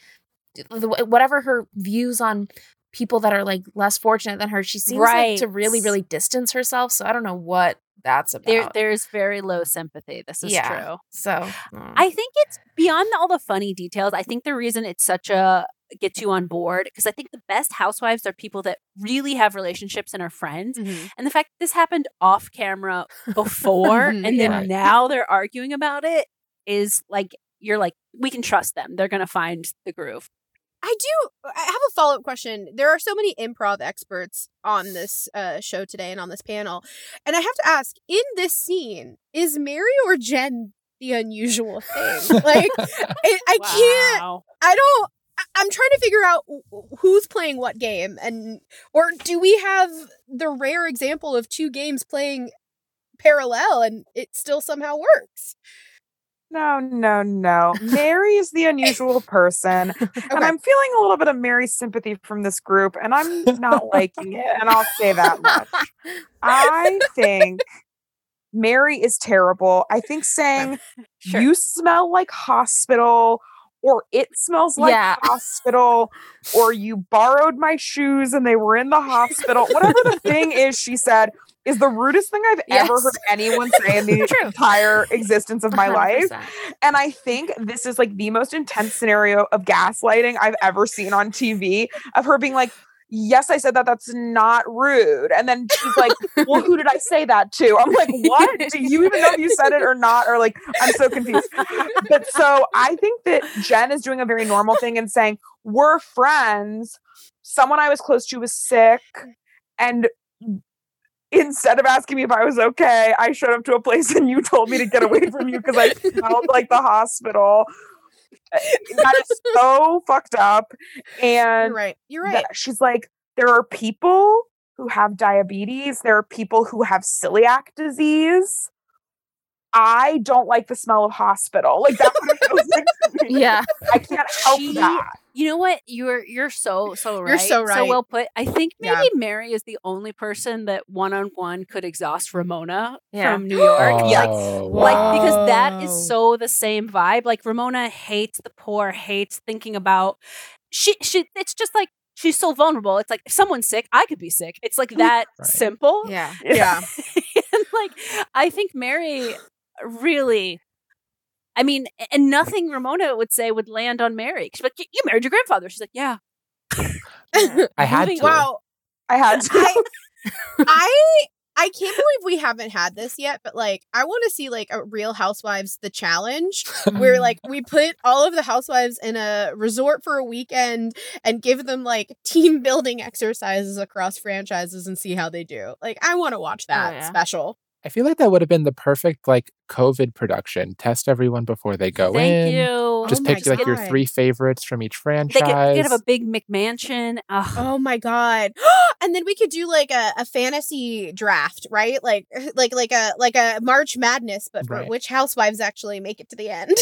D: the- whatever her views on people that are like less fortunate than her she seems like to really really distance herself so i don't know what that's about
B: There there's very low sympathy. This is
D: Yeah.
B: true.
D: so mm.
B: I think it's beyond all the funny details. I think the reason it's such a gets you on board because I think the best housewives are people that really have relationships and are friends.
A: Mm-hmm.
B: And the fact this happened off camera before and then
A: Yeah.
B: now they're arguing about it is like you're like we can trust them. They're going to find the groove.
A: I do. I have a follow up question. There are so many improv experts on this uh, show today and on this panel, and I have to ask: in this scene, is Mary or Jen the unusual thing? Like, I, I can't. I don't. I'm trying to figure out who's playing what game, and or do we have the rare example of two games playing parallel and it still somehow works?
F: No, no, no. Mary is the unusual person. And I'm feeling a little bit of Mary's sympathy from this group, and I'm not liking it. And I'll say that much. I think Mary is terrible. I think saying
B: Sure.
F: you smell like hospital or it smells like
D: Yeah.
F: hospital or you borrowed my shoes and they were in the hospital. Whatever the thing is, she said, is the rudest thing I've ever heard anyone say in the entire existence of my life.
D: 100%.
F: And I think this is like the most intense scenario of gaslighting I've ever seen on TV of her being like, Yes, I said that. That's not rude. And then she's like, Well, who did I say that to? I'm like, What? Do you even know if you said it or not? Or like, I'm so confused. But so I think that Jen is doing a very normal thing and saying, We're friends. Someone I was close to was sick. And instead of asking me if I was okay, I showed up to a place and you told me to get away from you because I smelled like the hospital. That is so fucked up. And
A: You're right. You're right.
F: she's like, there are people who have diabetes, there are people who have celiac disease. I don't like the smell of hospital. Like that's what it feels like
D: yeah
F: I can't help
B: She-
F: that.
B: You know what? You're you're so so right.
A: You're so right.
B: well put. I think maybe
A: Yeah.
B: Mary is the only person that one on one could exhaust Ramona
D: Yeah.
B: from New York.
C: Oh,
B: Like, like because that is so the same vibe. Like Ramona hates the poor, hates thinking about she she. It's just like she's so vulnerable. It's like if someone's sick, I could be sick. It's like that
C: Right.
B: simple.
D: yeah
A: Yeah.
B: and like I think Mary really I mean, and nothing Ramona would say would land on Mary. She's like, "You you married your grandfather." She's like, "Yeah."
C: I had
B: Moving
C: to.
A: Wow.
F: I had to.
A: I I I can't believe we haven't had this yet, but like I want to see like a Real Housewives the challenge where like we put all of the housewives in a resort for a weekend and give them like team building exercises across franchises and see how they do. Like I want to watch oh, that
D: yeah.
A: special.
C: I feel like that would have been the perfect like COVID production. Test everyone before they go in.
B: Thank
C: in.
B: you.
C: Just
A: Oh
C: pick like your three favorites from each
B: They
C: franchise.
B: could, they could have a big McMansion. Ugh.
A: Oh my god. and then we could do like a, a fantasy draft, right? Like like like a like a March Madness, but
C: Right.
A: which housewives actually make it to the end.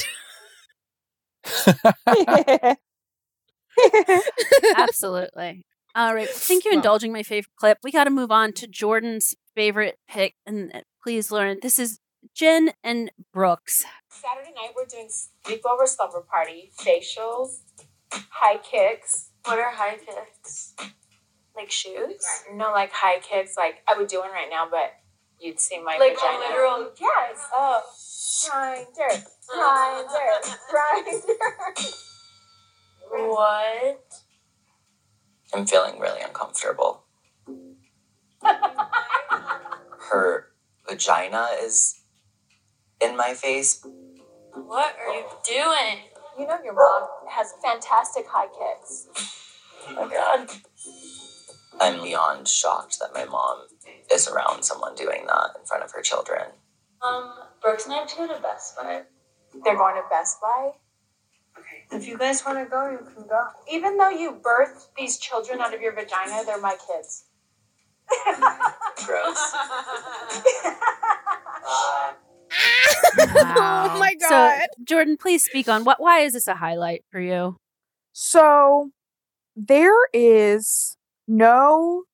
B: Absolutely. All right. Thank you
A: Well.
B: indulging my favorite clip. We got to move on to Jordan's favorite pick. And uh, please, Lauren, this is Jen and Brooks.
K: Saturday night we're doing sleepover slumber party, facials, high kicks. What are high kicks? Like shoes? No, like high kicks. Like I would do one right now, but you'd see my
L: Like a
K: vagina.
L: literal-
K: Yes. Oh. Grinder. Grinder. Grinder.
L: What?
M: I'm feeling really uncomfortable. Her vagina is in my face.
L: What are you doing?
K: You know your mom has fantastic high kicks.
L: Oh god.
M: I'm beyond shocked that my mom is around someone doing that in front of her children.
L: Um, Brooks and I have to go to Best Buy.
K: They're going to Best Buy. Okay.
L: If you guys want to go, you can go.
K: Even though you birthed these children out of your vagina, they're my kids.
M: Gross.
B: Oh wow.
A: my god.
B: So, Jordan, please speak on what. Why is this a highlight for you?
F: So there is no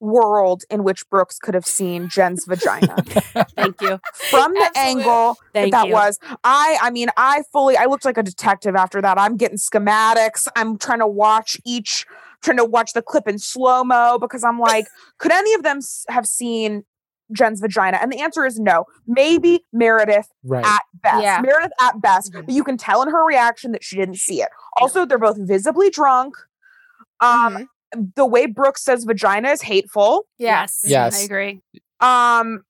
F: world in which Brooks could have seen Jen's vagina
B: Thank you.
F: from the angle
B: Thank
F: that that
B: you.
F: was. I I mean, I fully I looked like a detective after that. I'm getting schematics. I'm trying to watch each trying to watch the clip in slow-mo because I'm like, could any of them have seen Jen's vagina? And the answer is no. Maybe Meredith
C: Right.
F: at best.
D: Yeah.
F: Meredith at best, but you can tell in her reaction that she didn't see it. Also, they're both visibly drunk. Um, the way Brooks says vagina is hateful.
D: Yes.
C: Yes.
B: I agree.
F: Um,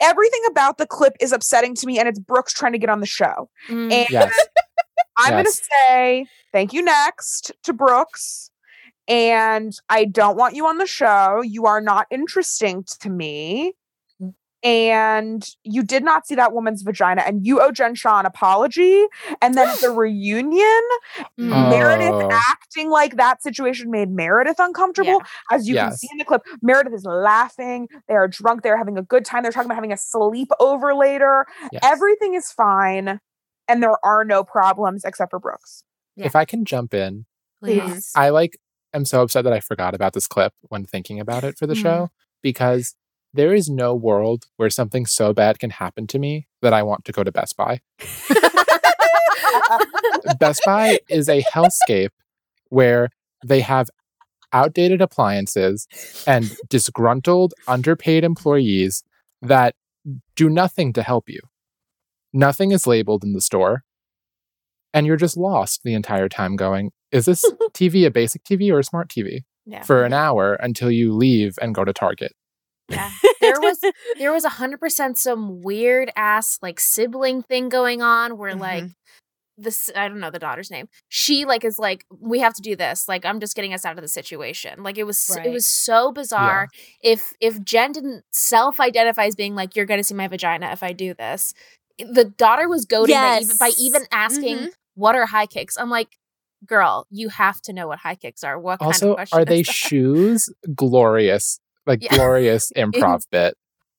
F: everything about the clip is upsetting to me, and it's Brooks trying to get on the show.
D: Mm.
F: And
C: Yes.
F: I'm going to say thank you next to Brooks. And I don't want you on the show. You are not interesting to me. And you did not see that woman's vagina, and you owe Jen Shah an apology. And then the reunion, mm. Meredith
C: Oh.
F: acting like that situation made Meredith uncomfortable. As you can see in the clip, Meredith is laughing. They are drunk. They're having a good time. They're talking about having a sleepover later.
C: Yes.
F: Everything is fine. And there are no problems except for Brooks.
C: If I can jump in,
B: Please.
C: I like am so upset that I forgot about this clip when thinking about it for the
B: Mhm.
C: show because there is no world where something so bad can happen to me that I want to go to Best Buy. Best Buy is a hellscape where they have outdated appliances and disgruntled, underpaid employees that do nothing to help you. Nothing is labeled in the store. And you're just lost the entire time going, is this TV a basic TV or a smart TV?
D: Yeah.
C: For an hour until you leave and go to Target.
D: Yeah. There was there was a hundred percent some weird ass like sibling thing going on where like this I don't know the daughter's name. She like is like, we have to do this. Like I'm just getting us out of the situation. Like it was it was so bizarre. If if Jen didn't self identify as being like, you're gonna see my vagina if I do this, the daughter was goading by even by even asking
A: Mhm.
D: what are high kicks. I'm like, girl, you have to know what high kicks are. What kind
C: Also,
D: of question
C: are they shoes? Glorious. Like
D: Yeah.
C: glorious improv bit.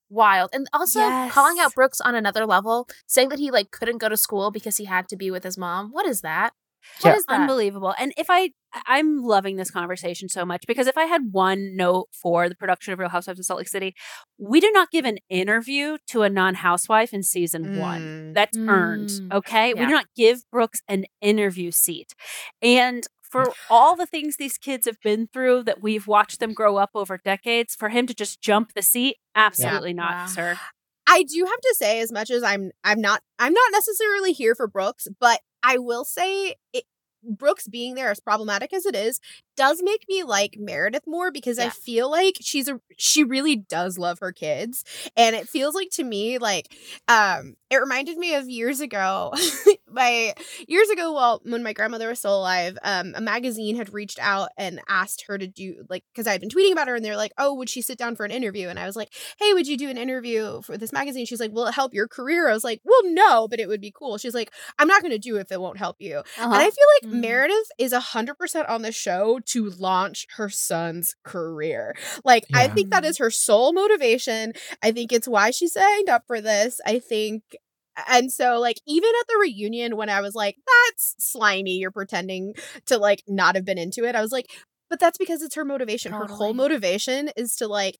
D: wild and also calling out brooks on another level saying that he like couldn't go to school because he had to be with his mom what is that What
C: Yeah.
D: is that
B: Unbelievable. And if I, I'm loving this conversation so much because if I had one note for the production of Real Housewives of Salt Lake City, we do not give an interview to a non housewife in season one.
A: Mm.
B: That's earned.
D: Mm.
B: Okay. We do not give Brooks an interview seat. And for all the things these kids have been through that we've watched them grow up over decades, for him to just jump the seat, absolutely not,
D: Wow.
B: sir.
A: I do have to say, as much as I'm, I'm not, I'm not necessarily here for Brooks, but I will say, it, Brooks being there, as problematic as it is, does make me like Meredith more because I feel like she's a, she really does love her kids, and it feels like to me like, um, it reminded me of years ago, my years ago, well, when my grandmother was still alive, um, a magazine had reached out and asked her to do like because I had been tweeting about her, and they're like, oh, would she sit down for an interview? And I was like hey, would you do an interview for this magazine? She's like, will it help your career? I was like, well, no, but it would be cool. She's like, I'm not going to do it if it won't help you. And I feel like
D: Mm.
A: Meredith is 100% on the show to launch her son's career. Like, I think that is her sole motivation. I think it's why she signed up for this. I think. And so, like, even at the reunion, when I was like, that's slimy, you're pretending to, like, not have been into it, I was like, But that's because it's her motivation. Her whole motivation is to like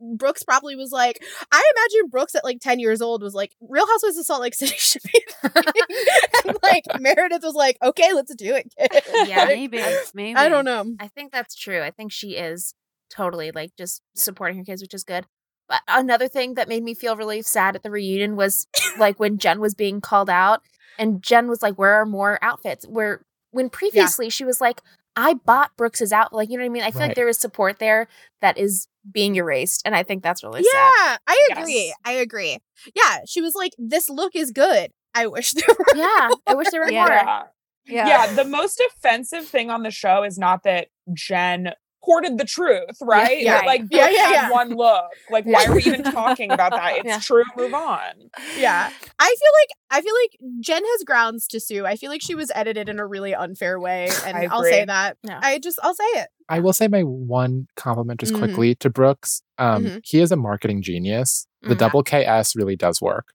A: Brooks probably was like, I imagine Brooks at like 10 years old was like, Real Housewives of Salt Lake City should be and like Meredith was like, okay, let's do it. kid."
D: Yeah,
A: Like,
B: maybe, maybe.
A: I don't know.
D: I think that's true. I think she is totally like just supporting her kids, which is good. But another thing that made me feel really sad at the reunion was like when Jen was being called out, and Jen was like, "Where are more outfits?" Where when previously she was like, "I bought Brooks's outfit." Like you know what I mean? I feel like
A: Right.
D: there is support there that is being erased, and I think that's really sad.
A: Yeah, I agree. I agree. Yeah, she was like, this look is good. I wish there were.
D: Yeah, I wish there were more.
F: Yeah.
A: Yeah.
F: yeah. The most offensive thing on the show is not that Jen courted the truth, right?
A: yeah.
F: That, like,
A: Yeah, yeah,
F: had
A: yeah.
F: one look. Like, why are we even talking about that? It's
A: Yeah.
F: true. Move on.
A: Yeah. I feel like I feel like Jen has grounds to sue. I feel like she was edited in a really unfair way, and
F: I
A: I'll say that.
D: Yeah.
A: I just I'll say it.
C: I will say my one compliment just
A: Mhm.
C: quickly to Brooks. Um,
A: Mhm.
C: He is a marketing genius. The
D: Mhm.
C: double KS really does work.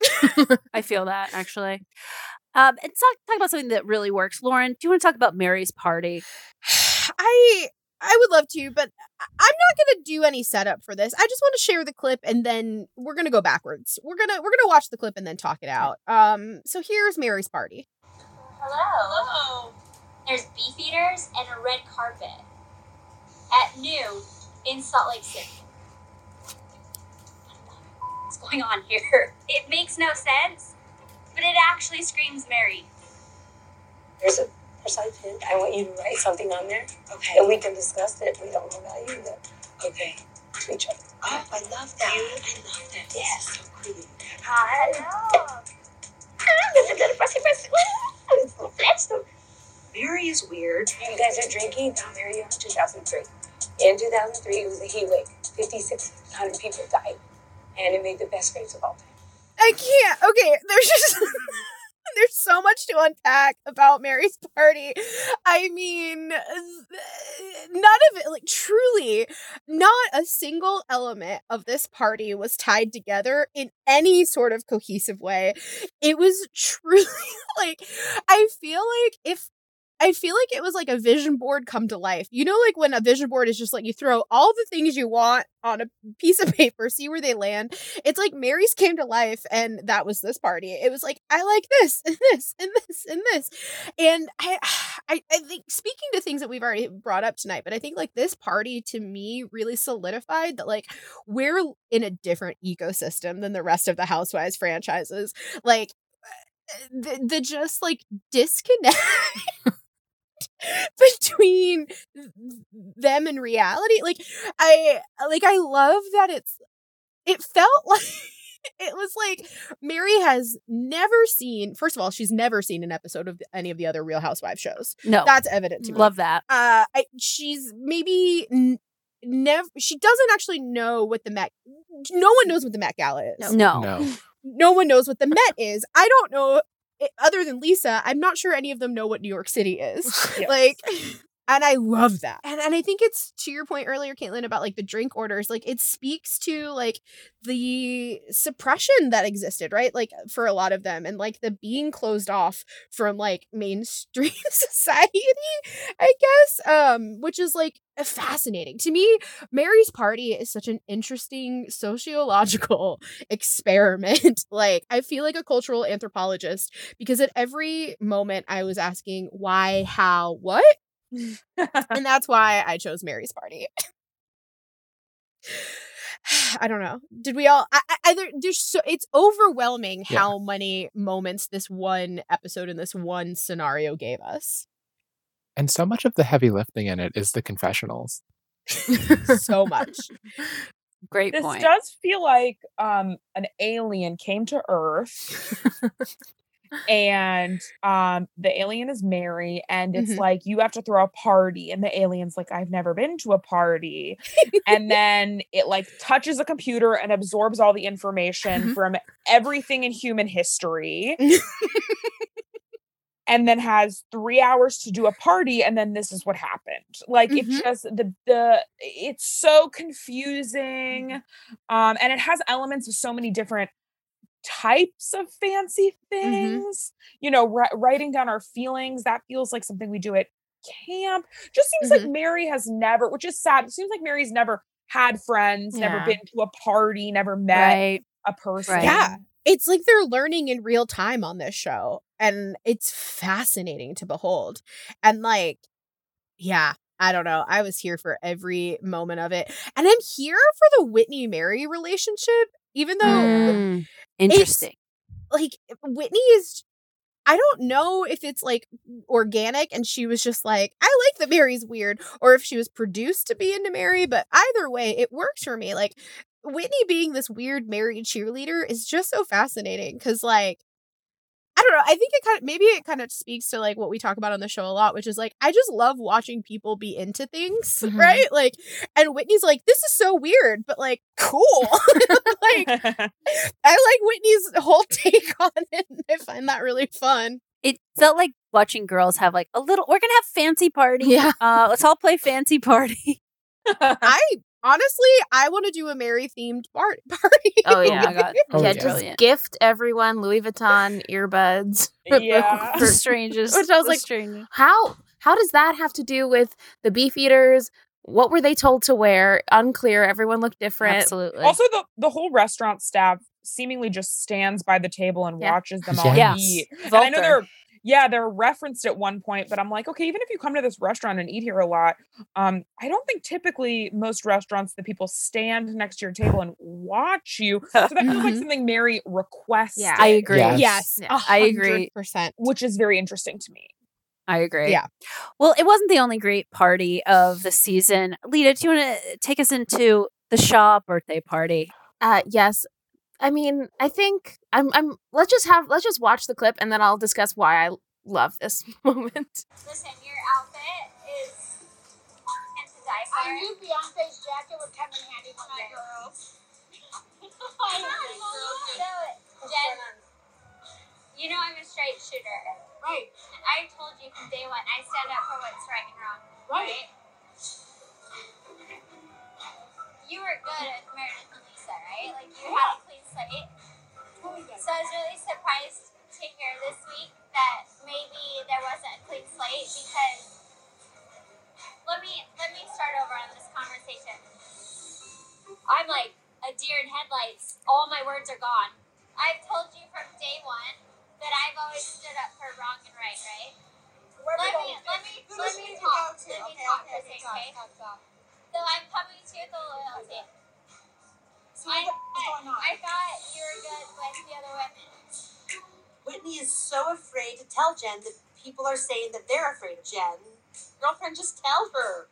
B: I feel that actually. Um, and talk, talk about something that really works. Lauren, do you want to talk about Mary's party?
A: I I would love to, but I- I'm not gonna do any setup for this. I just want to share the clip and then we're gonna go backwards. We're gonna we're gonna watch the clip and then talk it out. Um so here's Mary's party.
I: Hello. Hello. There's beef eaters and a red carpet at noon in Salt Lake City. What's going on here? It makes no sense, but it actually screams Mary.
N: There's a personality pin. I want you to write something on there. Okay. And we can discuss it. We don't know about you, but okay. To each other. Oh, I love that. You, I love that. Yes. So pretty.
I: Hi. Hello. This is a fussy fussy. Let's go.
N: Mary is weird. You guys are drinking. Now, Mary, in 2003. In 2003, it was a heat wave. 5,600 people died. And it made the best grades of all time.
A: I can't. Okay, there's just there's so much to unpack about Mary's party. I mean, none of it like truly not a single element of this party was tied together in any sort of cohesive way. It was truly like I feel like if I feel like it was like a vision board come to life. You know, like when a vision board is just like you throw all the things you want on a piece of paper, see where they land. It's like Mary's came to life, and that was this party. It was like, I like this and this and this and this. And I, I, I think speaking to things that we've already brought up tonight, but I think like this party to me really solidified that like we're in a different ecosystem than the rest of the Housewives franchises. Like, eh, the, the just like disconnect between them and reality like i like i love that it's it felt like it was like mary has never seen first of all she's never seen an episode of any of the other real housewives shows
B: No.
A: that's evident to me
B: Love that.
A: uh I, she's maybe n- never she doesn't actually know what the met no one knows what the met gala is
B: No.
C: No.
A: no one knows what the Met is. I don't know, i- other than Lisa, I'm not sure any of them know what New York City is.
F: Yes.
A: Like, and I love that. And and I think it's to your point earlier, Caitlin, about like the drink orders. Like, it speaks to like the suppression that existed, right? Like for a lot of them, and like the being closed off from like mainstream society, I guess. Um, which is like fascinating to me. Mary's party is such an interesting sociological experiment. like, I feel like a cultural anthropologist because at every moment I was asking why, how, what? And that's why I chose Mary's party. I don't know. Did we all? I, I, I there- there's so it's overwhelming
C: Yeah.
A: how many moments this one episode and this one scenario gave us.
C: And so much of the heavy lifting in it is the confessionals.
A: so much.
B: Great
F: this
B: point.
F: does feel like um an alien came to earth and um the alien is mary and it's
A: Mhm.
F: like you have to throw a party and the alien's like i've never been to a party and then it like touches a computer and absorbs all the information from everything in human history and then has three hours to do a party and then this is what happened like
A: Mhm.
F: it just the the it's so confusing um and it has elements of so many different types of fancy things you know ri- writing down our feelings that feels like something we do at camp. Just seems like Mary has never, which is sad. It seems like Mary's never had friends, never been to a party, never met
B: Right.
F: a person.
A: Yeah. It's like they're learning in real time on this show. And it's fascinating to behold. And like, yeah, I don't know. I was here for every moment of it. And I'm here for the Whitney Mary relationship, even though
B: Mm, interesting.
A: like eh, Whitney is I don't know if it's like organic and she was just like, I like that Mary's weird, or if she was produced to be into Mary, but either way, it works for me. Like Whitney being this weird Mary cheerleader is just so fascinating because like don't know. I think it kind of maybe it kind of speaks to like what we talk about on the show a lot, which is like I just love watching people be into things,
D: Mhm.
A: right? Like, and Whitney's like, this is so weird, but like cool. like, I like Whitney's whole take on it. and I find that really fun.
B: It felt like watching girls have like a little. We're gonna have fancy party.
A: Yeah.
B: Uh, let's all play fancy party.
A: I honestly, I want to do a Mary themed bar- party.
D: Oh yeah,
B: my God.
C: Oh,
D: yeah.
C: yeah.
D: Just
B: Brilliant.
D: gift everyone Louis Vuitton earbuds.
F: Yeah.
B: The strangest.
A: Which I was like,
B: strangest.
D: How how does that have to do with the beef eaters? What were they told to wear? Unclear. Everyone looked different.
B: Absolutely.
F: Also, the the whole restaurant staff seemingly just stands by the table and
D: Yeah.
F: watches them all
B: Yes.
F: eat. And I know
B: Volker.
F: they're yeah, they're referenced at one point, but I'm like, okay, even if you come to this restaurant and eat here a lot, um, I don't think typically most restaurants the people stand next to your table and watch you. So that feels like
A: Mhm.
F: something Mary requests.
D: Yeah.
B: I agree.
C: Yes.
A: yes,
D: Yeah.
B: I agree.
A: Percent.
F: which is very interesting to me.
B: I agree.
A: Yeah.
B: Well, it wasn't the only great party of the season. Lita, do you want to take us into the Shah birthday party?
D: Uh yes. I mean, I think I'm I'm let's just have let's just watch the clip and then I'll discuss why I love this moment.
J: Listen, your outfit is meant to. I knew Beyonce's jacket would come in handy one day. girl. so, Jen, you know I'm a straight shooter. Right. I told you from day one, I stand up for what's right and wrong. Right. You
N: Jen. Girlfriend, just tell her.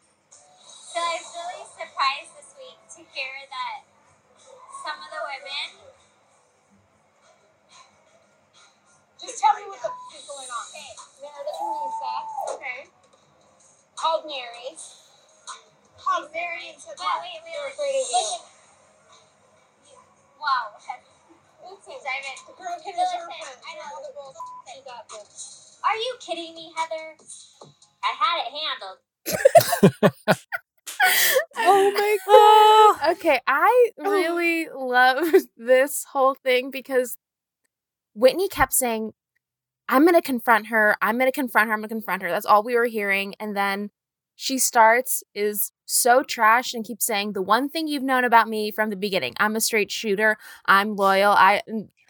D: Because Whitney kept saying, I'm going to confront her. I'm going to confront her. I'm going to confront her. That's all we were hearing. And then she starts, is so trashed and keeps saying, The one thing you've known about me from the beginning I'm a straight shooter. I'm loyal. I.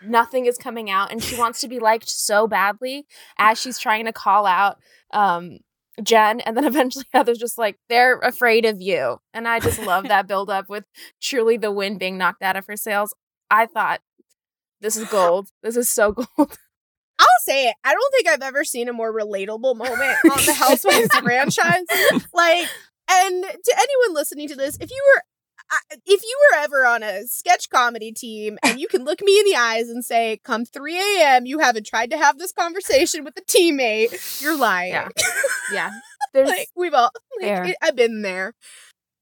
D: Nothing is coming out, and she wants to be liked so badly as she's trying to call out um, Jen, and then eventually Heather's just like, they're afraid of you. And I just love that build up with truly the wind being knocked out of her sails. I thought this is gold. This is so gold.
A: I'll say it. I don't think I've ever seen a more relatable moment on the Housewives franchise. Like, and to anyone listening to this, if you were if you were ever on a sketch comedy team and you can look me in the eyes and say, come 3 a.m., you haven't tried to have this conversation with a teammate, you're lying.
D: Yeah. Yeah. There's
A: like, we've all, like, it- I've been there.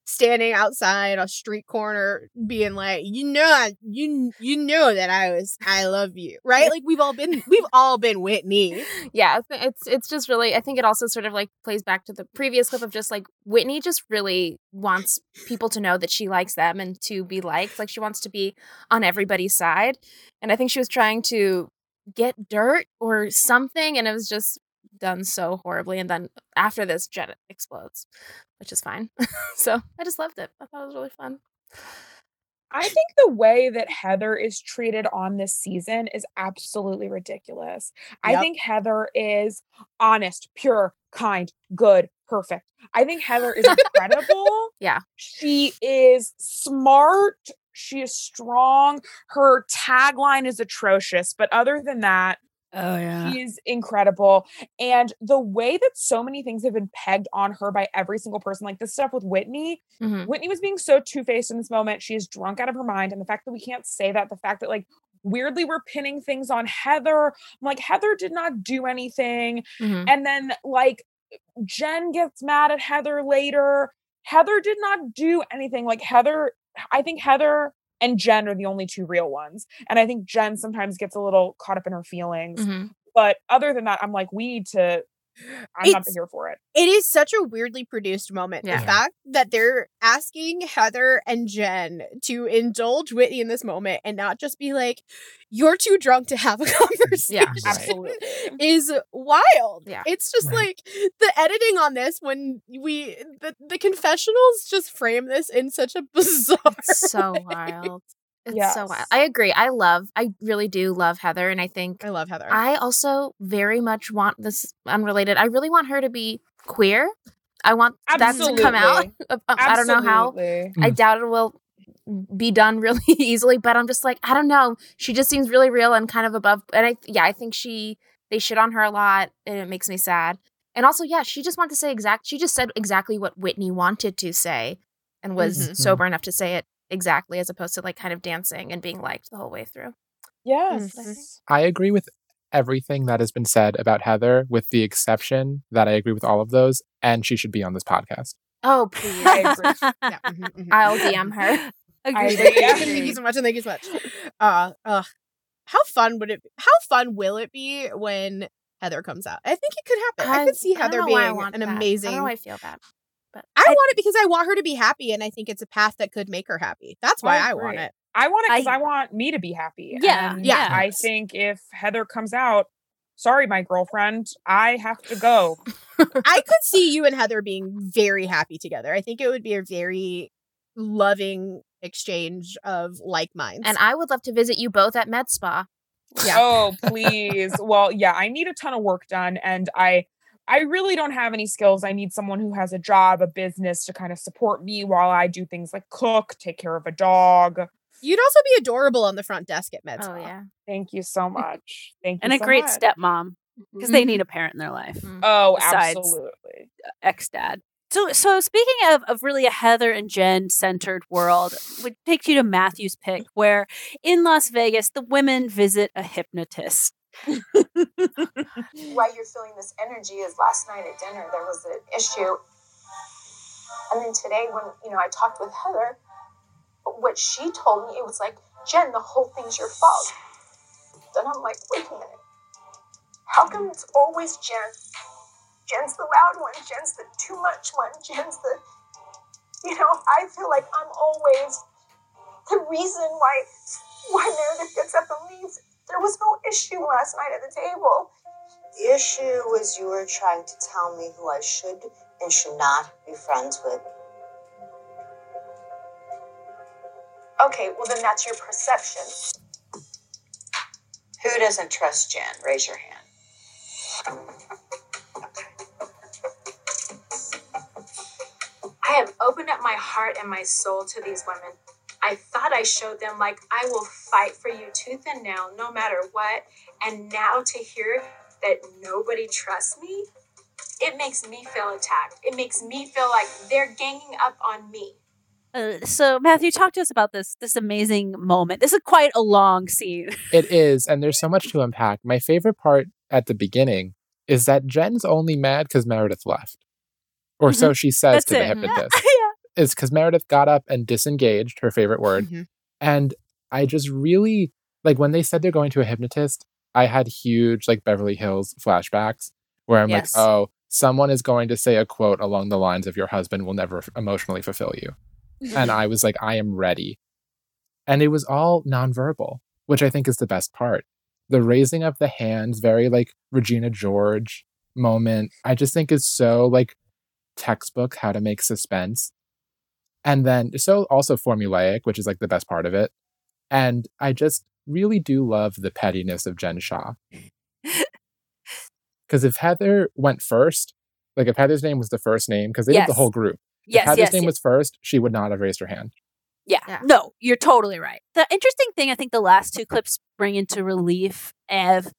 A: Standing outside a street corner, being like, you know, you you know that I was, I love you, right? Like we've all been, we've all been Whitney.
D: yeah, it's- it's it's just really I think it also sort of like plays back to the previous clip of just like Whitney just really wants people to know that she likes them and to be liked. Like she wants to be on everybody's side. And I think she was trying to get dirt or something and it was just done so horribly. And then after this, Jen explodes, which is fine. so I just loved it. I thought it was really fun.
F: I think the way that Heather is treated on this season is absolutely ridiculous. I think Heather is honest, pure, kind, good, perfect. I think Heather is incredible.
D: Yeah.
F: She is smart. She is strong. Her tagline is atrocious, but other than that,
B: Oh yeah.
F: she is incredible. And the way that so many things have been pegged on her by every single person, like this stuff with Whitney,
D: Mhm.
F: Whitney was being so two faced in this moment. She is drunk out of her mind. And the fact that we can't say that, the fact that, like, weirdly we're pinning things on Heather. I'm like, Heather did not do anything.
D: Mhm.
F: And then, like, Jen gets mad at Heather later. Heather did not do anything. Like, Heather, I think Heather and Jen are the only two real ones. And I think Jen sometimes gets a little caught up in her feelings.
D: Mhm.
F: But other than that, I'm like, we need to, I'm not here for it.
A: It is such a weirdly produced moment.
D: Yeah.
A: The fact that they're asking Heather and Jen to indulge Whitney in this moment and not just be like, you're too drunk to have a conversation
F: Absolutely.
A: is wild.
D: Yeah.
A: It's just
C: Right.
A: like the editing on this when we the, the confessionals just frame this in such a bizarre
D: It's so
A: way.
D: wild. It's so wild. I agree. I love, I really do love Heather. And I think
A: I love Heather.
D: I also very much want this unrelated. I really want her to be queer. I want that to come out.
F: Absolutely.
D: I don't know how.
F: Absolutely.
D: I
C: Mm.
D: doubt it will be done really easily, but I'm just like, I don't know. She just seems really real and kind of above. And I, yeah, I think she, they shit on her a lot and it makes me sad. And also, yeah, she just wanted to say exact, she just said exactly what Whitney wanted to say and was
A: Mhm.
D: sober enough to say it exactly as opposed to like kind of dancing and being liked the whole way through.
F: Yes.
C: I agree with everything that has been said about Heather, with the exception that I agree with all of those, and she should be on this podcast.
D: Oh, please.
F: I agree.
A: yeah. mhm, mhm.
D: I'll DM her.
F: I
B: Agreed.
F: agree. Yeah.
A: thank you so much and thank you so much. Uh, uh, how fun would it? How fun will it be when Heather comes out? I think it could happen. I, could see Heather
D: I
A: being an
D: that.
A: amazing.
D: I don't know why I.
A: I want it because I want her to be happy, and I think it's a path that could make her happy. That's why I, want it.
F: I want it because
B: I-
F: I, want me to be happy.
B: Yeah,
F: And
B: yeah.
F: I think if Heather comes out, sorry, my girlfriend, I have to go.
A: I could see you and Heather being very happy together. I think it would be a very loving exchange of like minds.
D: And I would love to visit you both at Med Spa.
A: Yeah.
F: Oh, please. well, yeah, I need a ton of work done and I I really don't have any skills. I need someone who has a job, a business to kind of support me while I do things like cook, take care of a dog.
A: You'd also be adorable on the front desk at Med
D: Oh yeah.
F: Thank you so much. Thank you
B: and a great
F: much.
B: stepmom because they need mm-hmm. a parent in their life. Mm-hmm.
F: Oh,
B: besides-
F: absolutely.
B: Ex dad. So, so speaking of, of really a Heather and Jen centered world, would take you to Matthew's pick, where in Las Vegas the women visit a hypnotist.
I: Why you're feeling this energy is last night at dinner there was an issue. And then today when you know i talked with heather what she told me it was like jen the whole thing's your fault. Then i'm like wait a minute. How come it's always jen? Jen's the loud one jen's the too much one jen's the you know i feel like i'm always the reason why why meredith gets up and leaves there was no issue last night at the table
N: The issue was you were trying to tell me who I should and should not be friends with.
I: Okay, well then that's your perception.
N: Who doesn't trust Jen? Raise your hand.
I: I have opened up my heart and my soul to these women. I thought I showed them like I will fight for you tooth and nail no matter what. And now to hear that nobody trusts me, it makes me feel attacked. It makes me feel like they're ganging up on me.
B: Uh, so, Matthew, talk to us about this this amazing moment. This is quite a long scene.
C: It is, and there's so much to unpack. My favorite part at the beginning is that Jen's only mad because Meredith left. Or so she says
B: That's
C: to the
B: it.
C: hypnotist. Is because Meredith got up and disengaged, her favorite word.
A: Mhm.
C: And I just really like when they said they're going to a hypnotist, I had huge like Beverly Hills flashbacks where I'm
D: Yes.
C: like, oh, someone is going to say a quote along the lines of your husband will never f- emotionally fulfill you. and I was like, I am ready. And it was all nonverbal, which I think is the best part. The raising of the hands, very like Regina George, moment I just think is so like textbook how to make suspense. And then so also formulaic, which is like the best part of it. And I just really do love the pettiness of Jen Shah. Because if Heather went first, like if Heather's name was the first name, because they did the whole group.
B: Yes,
C: if Heather's
B: yes,
C: name
B: yes.
C: was first, she would not have raised her hand.
B: Yeah. No, you're totally right. The interesting thing I think the last two clips bring into relief of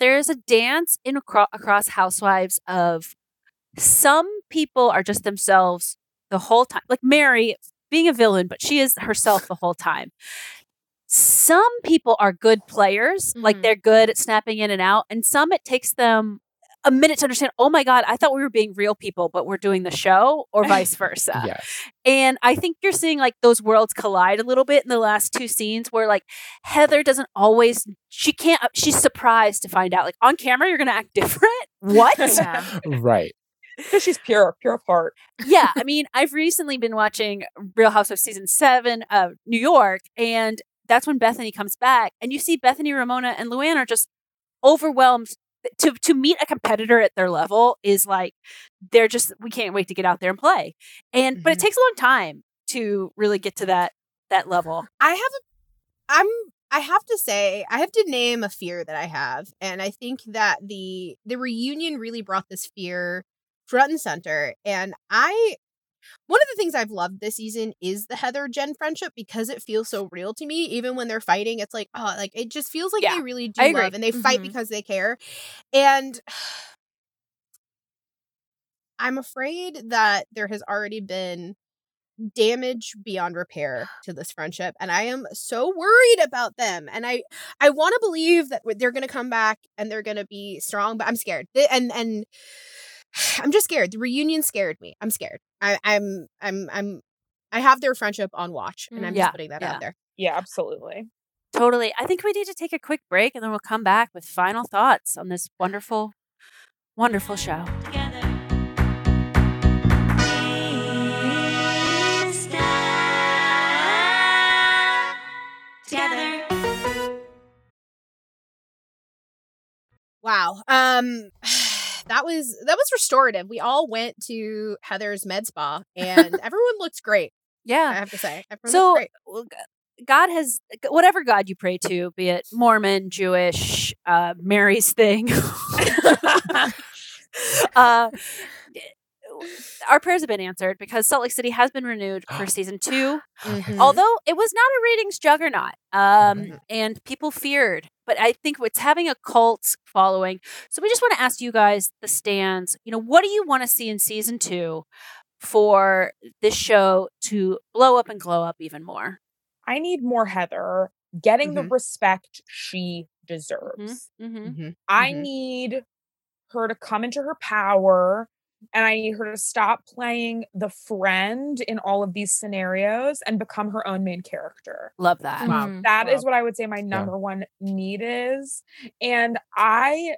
B: there's a dance in acro- across housewives of some people are just themselves the whole time. Like Mary being a villain, but she is herself the whole time. Some people are good players, like they're good at snapping in and out, and some it takes them a minute to understand, oh my God, I thought we were being real people, but we're doing the show, or vice versa.
C: Yes.
B: And I think you're seeing like those worlds collide a little bit in the last two scenes where like Heather doesn't always, she can't, uh, she's surprised to find out like on camera, you're going to act different. What?
C: Right.
F: Because she's pure, pure of heart.
B: yeah, I mean, I've recently been watching Real House of season seven of New York, and that's when Bethenny comes back, and you see Bethenny, Ramona, and Luann are just overwhelmed. To to meet a competitor at their level is like they're just we can't wait to get out there and play, and but it mm-hmm. takes a long time to really get to that that level.
A: I have a I'm I have to say, I have to name a fear that I have, and I think that the the reunion really brought this fear front and center. And I one of the things I've loved this season is the Heather Jen friendship because it feels so real to me. Even when they're fighting, it's like, oh, like it just feels like
B: Yeah,
A: they really do love and they fight
B: Mhm.
A: because they care. And I'm afraid that there has already been damage beyond repair to this friendship and i am so worried about them and i i want to believe that they're going to come back and they're going to be strong but i'm scared and and i'm just scared the reunion scared me i'm scared I, i'm i'm i'm i have their friendship on watch and i'm
B: Yeah,
A: just putting that
B: yeah.
A: out there
F: Yeah, absolutely.
B: Totally. I think we need to take a quick break and then we'll come back with final thoughts on this wonderful, wonderful show. Together.
A: Wow um that was that was restorative we all went to heather's med spa and everyone looked great
B: Yeah.
A: i have to say everyone
B: So,
A: looked great.
B: God has whatever God you pray to, be it Mormon, Jewish, uh, Mary's thing. uh, our prayers have been answered because Salt Lake City has been renewed for season 2
A: Mhm.
B: Although it was not a ratings juggernaut, um, and people feared, but I think it's having a cult following. So we just want to ask you guys, the stands, you know, what do you want to see in season two for this show to blow up and glow up even more?
F: I need more Heather getting the
A: Mhm.
F: respect she deserves.
B: Mm-hmm.
F: I
A: Mhm.
F: need her to come into her power and I need her to stop playing the friend in all of these scenarios and become her own main character.
B: Love that.
A: Wow.
F: That is
A: Wow.
F: what I would say my number one need is. And I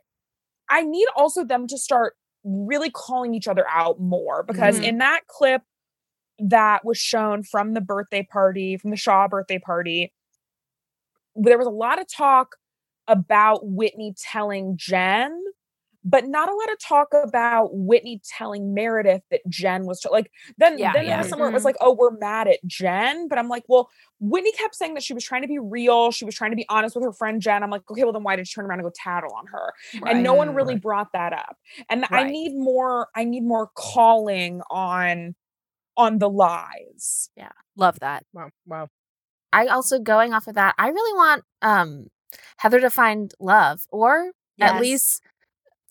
F: I need also them to start really calling each other out more because
A: Mhm.
F: in that clip that was shown from the birthday party, from the Shah birthday party, there was a lot of talk about Whitney telling Jen, but not a lot of talk about Whitney telling Meredith that Jen was like then
B: Yeah,
F: then
B: yeah.
F: there was somewhere it was
A: Mhm.
F: like, oh, we're mad at Jen. But I'm like, well, Whitney kept saying that she was trying to be real, she was trying to be honest with her friend Jen. I'm like, okay, well then why did she turn around and go tattle on her? And no one
A: Right.
F: really brought that up. And I need more, I need more calling on on the lies.
B: Yeah. Love that.
A: wow wow
D: I also going off of that, I really want um Heather to find love or
B: Yes.
D: at least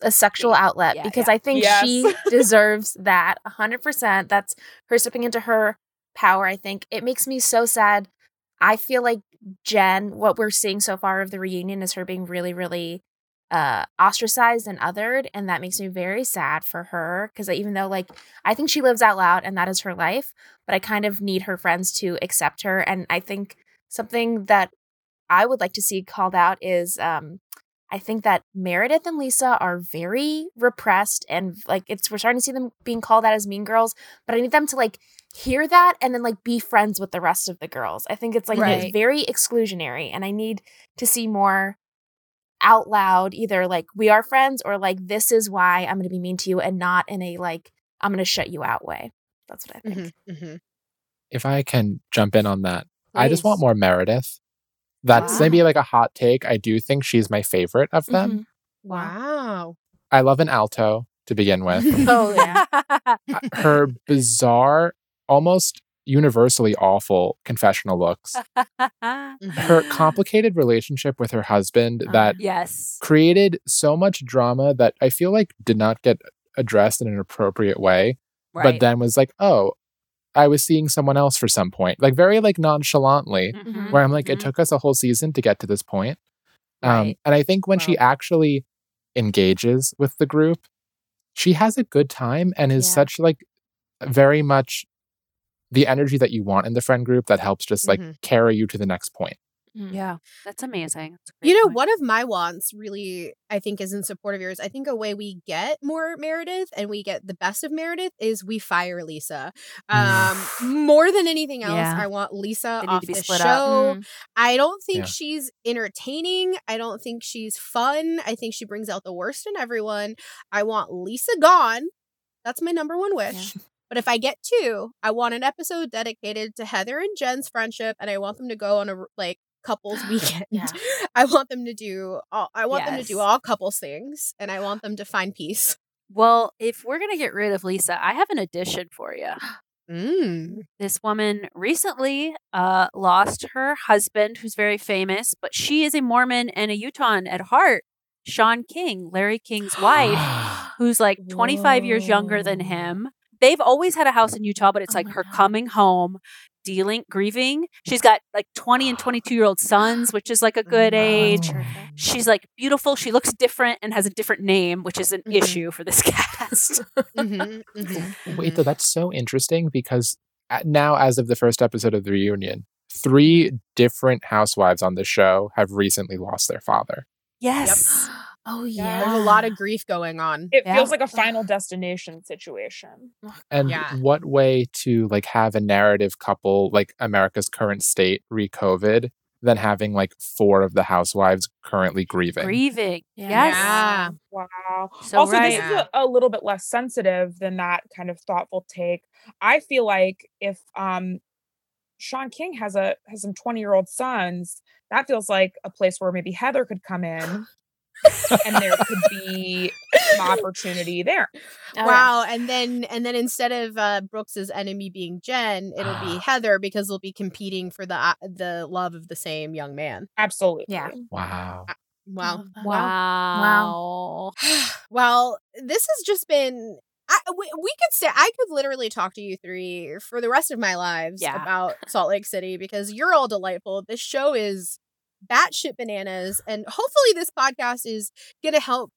D: a sexual outlet
B: Yeah,
D: because
B: yeah.
D: I think
F: Yes.
D: she deserves that 100%. That's her stepping into her power, I think. It makes me so sad. I feel like Jen, what we're seeing so far of the reunion is her being really, really uh ostracized and othered and that makes me very sad for her because even though like i think she lives out loud and that is her life but i kind of need her friends to accept her and i think something that i would like to see called out is um i think that meredith and lisa are very repressed and like it's we're starting to see them being called out as mean girls but i need them to like hear that and then like be friends with the rest of the girls i think it's like it's very exclusionary and i need to see more out loud either like we are friends or like this is why I'm going to be mean to you and not in a like I'm going to shut you out way. That's what I think.
A: Mm-hmm.
C: If I can jump in on that, I just want more Meredith. That's
D: Wow.
C: maybe like a hot take. I do think she's my favorite of them.
D: Mhm.
A: Wow.
C: I love an alto to begin with.
D: Oh yeah.
C: Uh, her bizarre, almost universally awful confessional looks. Her mm-hmm. complicated relationship with her husband uh, that
B: yes.
C: created so much drama that I feel like did not get addressed in an appropriate way. But then was like, oh, I was seeing someone else for some point. Like very like nonchalantly,
B: Mhm,
C: where I'm like, it
B: mhm.
C: took us a whole season to get to this point. Um,
B: Right.
C: and I think when she actually engages with the group, she has a good time and is
D: Yeah.
C: such like very much the energy that you want in the friend group that helps just like
A: Mhm.
C: carry you to the next point.
B: Yeah, that's amazing. That's
A: You know,
B: point.
A: one of my wants really, I think, is in support of yours. I think a way we get more Meredith and we get the best of Meredith is we fire Lisa. Um, more than anything else,
B: Yeah.
A: I want Lisa off the show.
D: Mm.
A: I don't think
C: Yeah.
A: she's entertaining. I don't think she's fun. I think she brings out the worst in everyone. I want Lisa gone. That's my number one wish. But if I get two, I want an episode dedicated to Heather and Jen's friendship, and I want them to go on a like couples weekend.
D: Yeah.
A: I want them to do. All, I want them to do all couples things, and I want them to find peace.
B: Well, if we're gonna get rid of Lisa, I have an addition for you.
A: Mm.
B: This woman recently uh, lost her husband, who's very famous, but she is a Mormon and a Utahn at heart. Shawn King, Larry King's wife, who's like 25 years younger than him. They've always had a house in Utah, but it's like her coming home, dealing, grieving. She's got like 20 and 22 year old sons, which is like a good age. She's like beautiful. She looks different and has a different name, which is an issue for this cast.
A: Mhm, mhm,
C: Wait, though, that's so interesting because now, as of the first episode of the reunion, three different housewives on the show have recently lost their father.
B: yes.
D: Oh
A: yeah.
D: yeah.
A: There's a lot of grief going on.
F: It
B: Yeah.
F: feels like a final destination situation.
C: And
A: Yeah.
C: what way to like have a narrative couple like America's current state re-COVID than having like four of the housewives currently grieving?
B: Grieving. Yes.
A: Yeah.
F: Wow.
B: So
F: also,
B: right.
F: this is a, a little bit less sensitive than that kind of thoughtful take. I feel like if um Shawn King has a has some 20 year old sons, that feels like a place where maybe Heather could come in and there could be an opportunity there.
D: Oh, yeah.
A: wow. And then and then instead of uh, Brooks's enemy being Jen, it'll be Heather because they'll be competing for the uh, the love of the same young man.
F: Absolutely.
D: Yeah.
C: Wow.
A: Wow.
B: Wow.
A: Well, this has just been. I, we, we could say I could literally talk to you three for the rest of my lives
B: Yeah.
A: about Salt Lake City because you're all delightful. This show is batshit bananas, and hopefully, this podcast is going to help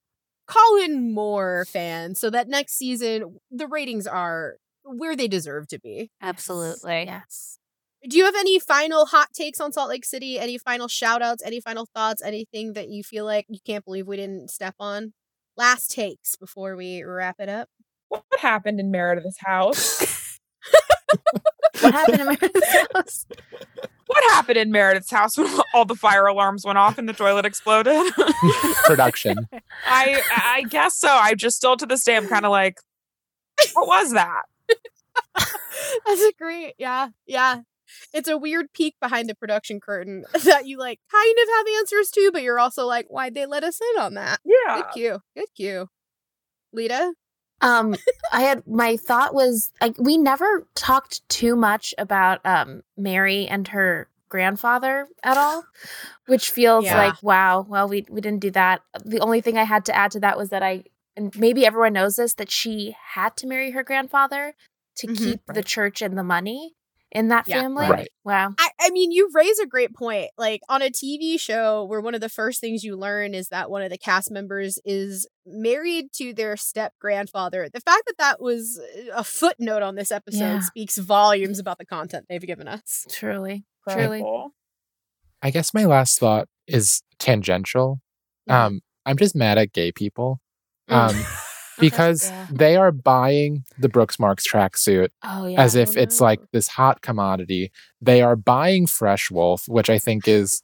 A: call in more fans so that next season the ratings are where they deserve to be.
B: Absolutely.
D: Yes.
A: Do you have any final hot takes on Salt Lake City? Any final shout outs? Any final thoughts? Anything that you feel like you can't believe we didn't step on? Last takes before we wrap it up.
F: What happened in Meredith's house?
D: What happened in Meredith's house?
F: what happened in Meredith's house when all the fire alarms went off and the toilet exploded?
C: Production.
F: I I guess so. I just still to this day I'm kind of like, what was that?
A: That's a great, yeah, yeah. It's a weird peek behind the production curtain that you like kind of have answers to, but you're also like, why'd they let us in on that?
F: Yeah.
A: Good cue. Good cue. Lida?
D: Um, I had my thought was like we never talked too much about um Mary and her grandfather at all, which feels
A: Yeah.
D: like wow. Well, we we didn't do that. The only thing I had to add to that was that I and maybe everyone knows this that she had to marry her grandfather to
A: Mhm.
D: keep the church and the money in that
A: Yeah.
D: family.
C: Right.
D: Wow.
A: I, I mean, you raise a great point. Like on a TV show where one of the first things you learn is that one of the cast members is married to their step grandfather. The fact that that was a footnote on this episode
D: Yeah.
A: speaks volumes about the content they've given us.
D: Truly. Truly.
F: Incredible.
C: I guess my last thought is tangential. Um, I'm just mad at gay people. Um, because
D: Yeah.
C: they are buying the Brooks Marks tracksuit
D: Oh yeah.
C: as if it's like this hot commodity. They are buying Fresh Wolf, which I think is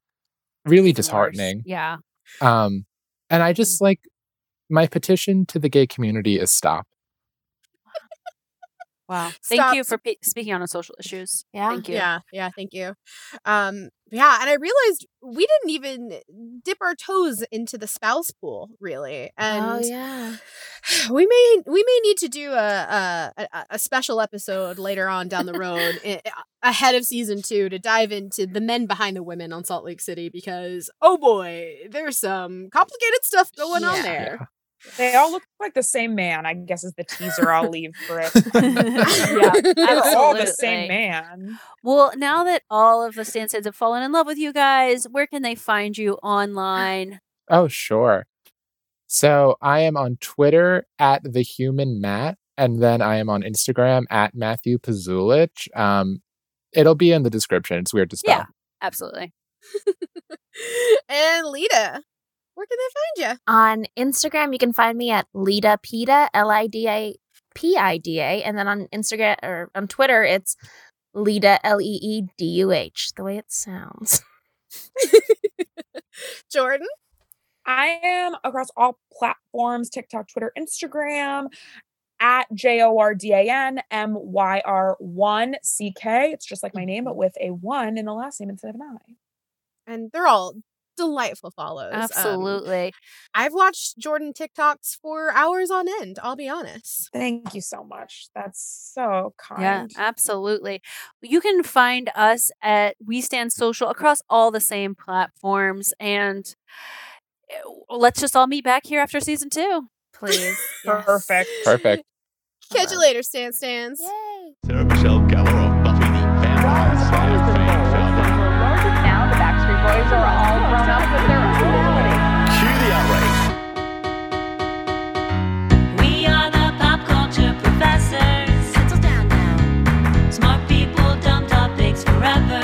C: really disheartening.
B: Yeah.
C: Um, And I just like my petition to the gay community is stop.
B: Wow. Thank
A: Stop.
B: you for pe- speaking on social issues.
D: Yeah.
B: Thank you.
A: Yeah, yeah, thank you. Um, yeah, and I realized we didn't even dip our toes into the spouse pool, really. And
D: oh yeah.
A: we may we may need to do a a, a- a special episode later on down the road i- ahead of season two to dive into the men behind the women on Salt Lake City because oh boy, there's some complicated stuff going on
D: Yeah.
A: there.
F: They all look like the same man, I guess is the teaser I'll leave for it.
B: yeah,
F: They're all the same man.
B: Well, now that all of the Stansteads have fallen in love with you guys, where can they find you online?
C: Oh, sure. So I am on Twitter at the human Matt, and then I am on Instagram at Matthew Pazulich. Um, it'll be in the description. It's weird to spell.
B: Yeah, absolutely.
A: and Lida, where can they find you?
D: On Instagram, you can find me at Lida Pida, L I D A P I D A, and then on Instagram or on Twitter, it's Lida L E E D U H, the way it sounds.
A: Jordan.
F: I am across all platforms TikTok, Twitter, Instagram at J O R D A N M Y R 1 C K. It's just like my name, but mm-hmm. with a 1 in the last name instead of an I.
A: And they're all delightful follows. Um,
B: Absolutely.
A: I've watched Jordan TikToks for hours on end, I'll be honest.
F: Thank you so much. That's so kind.
B: Yeah, absolutely. You can find us at We Stand Social across all the same platforms. And uh, let's just all meet back here after season two.
D: Please.
F: Perfect.
C: Perfect.
A: Catch you later, Stan Stans. Yay.
O: Sarah Michelle Gellar, Buffy the Vampire Slayer fame
E: Now the Backstreet Boys are all
P: forever.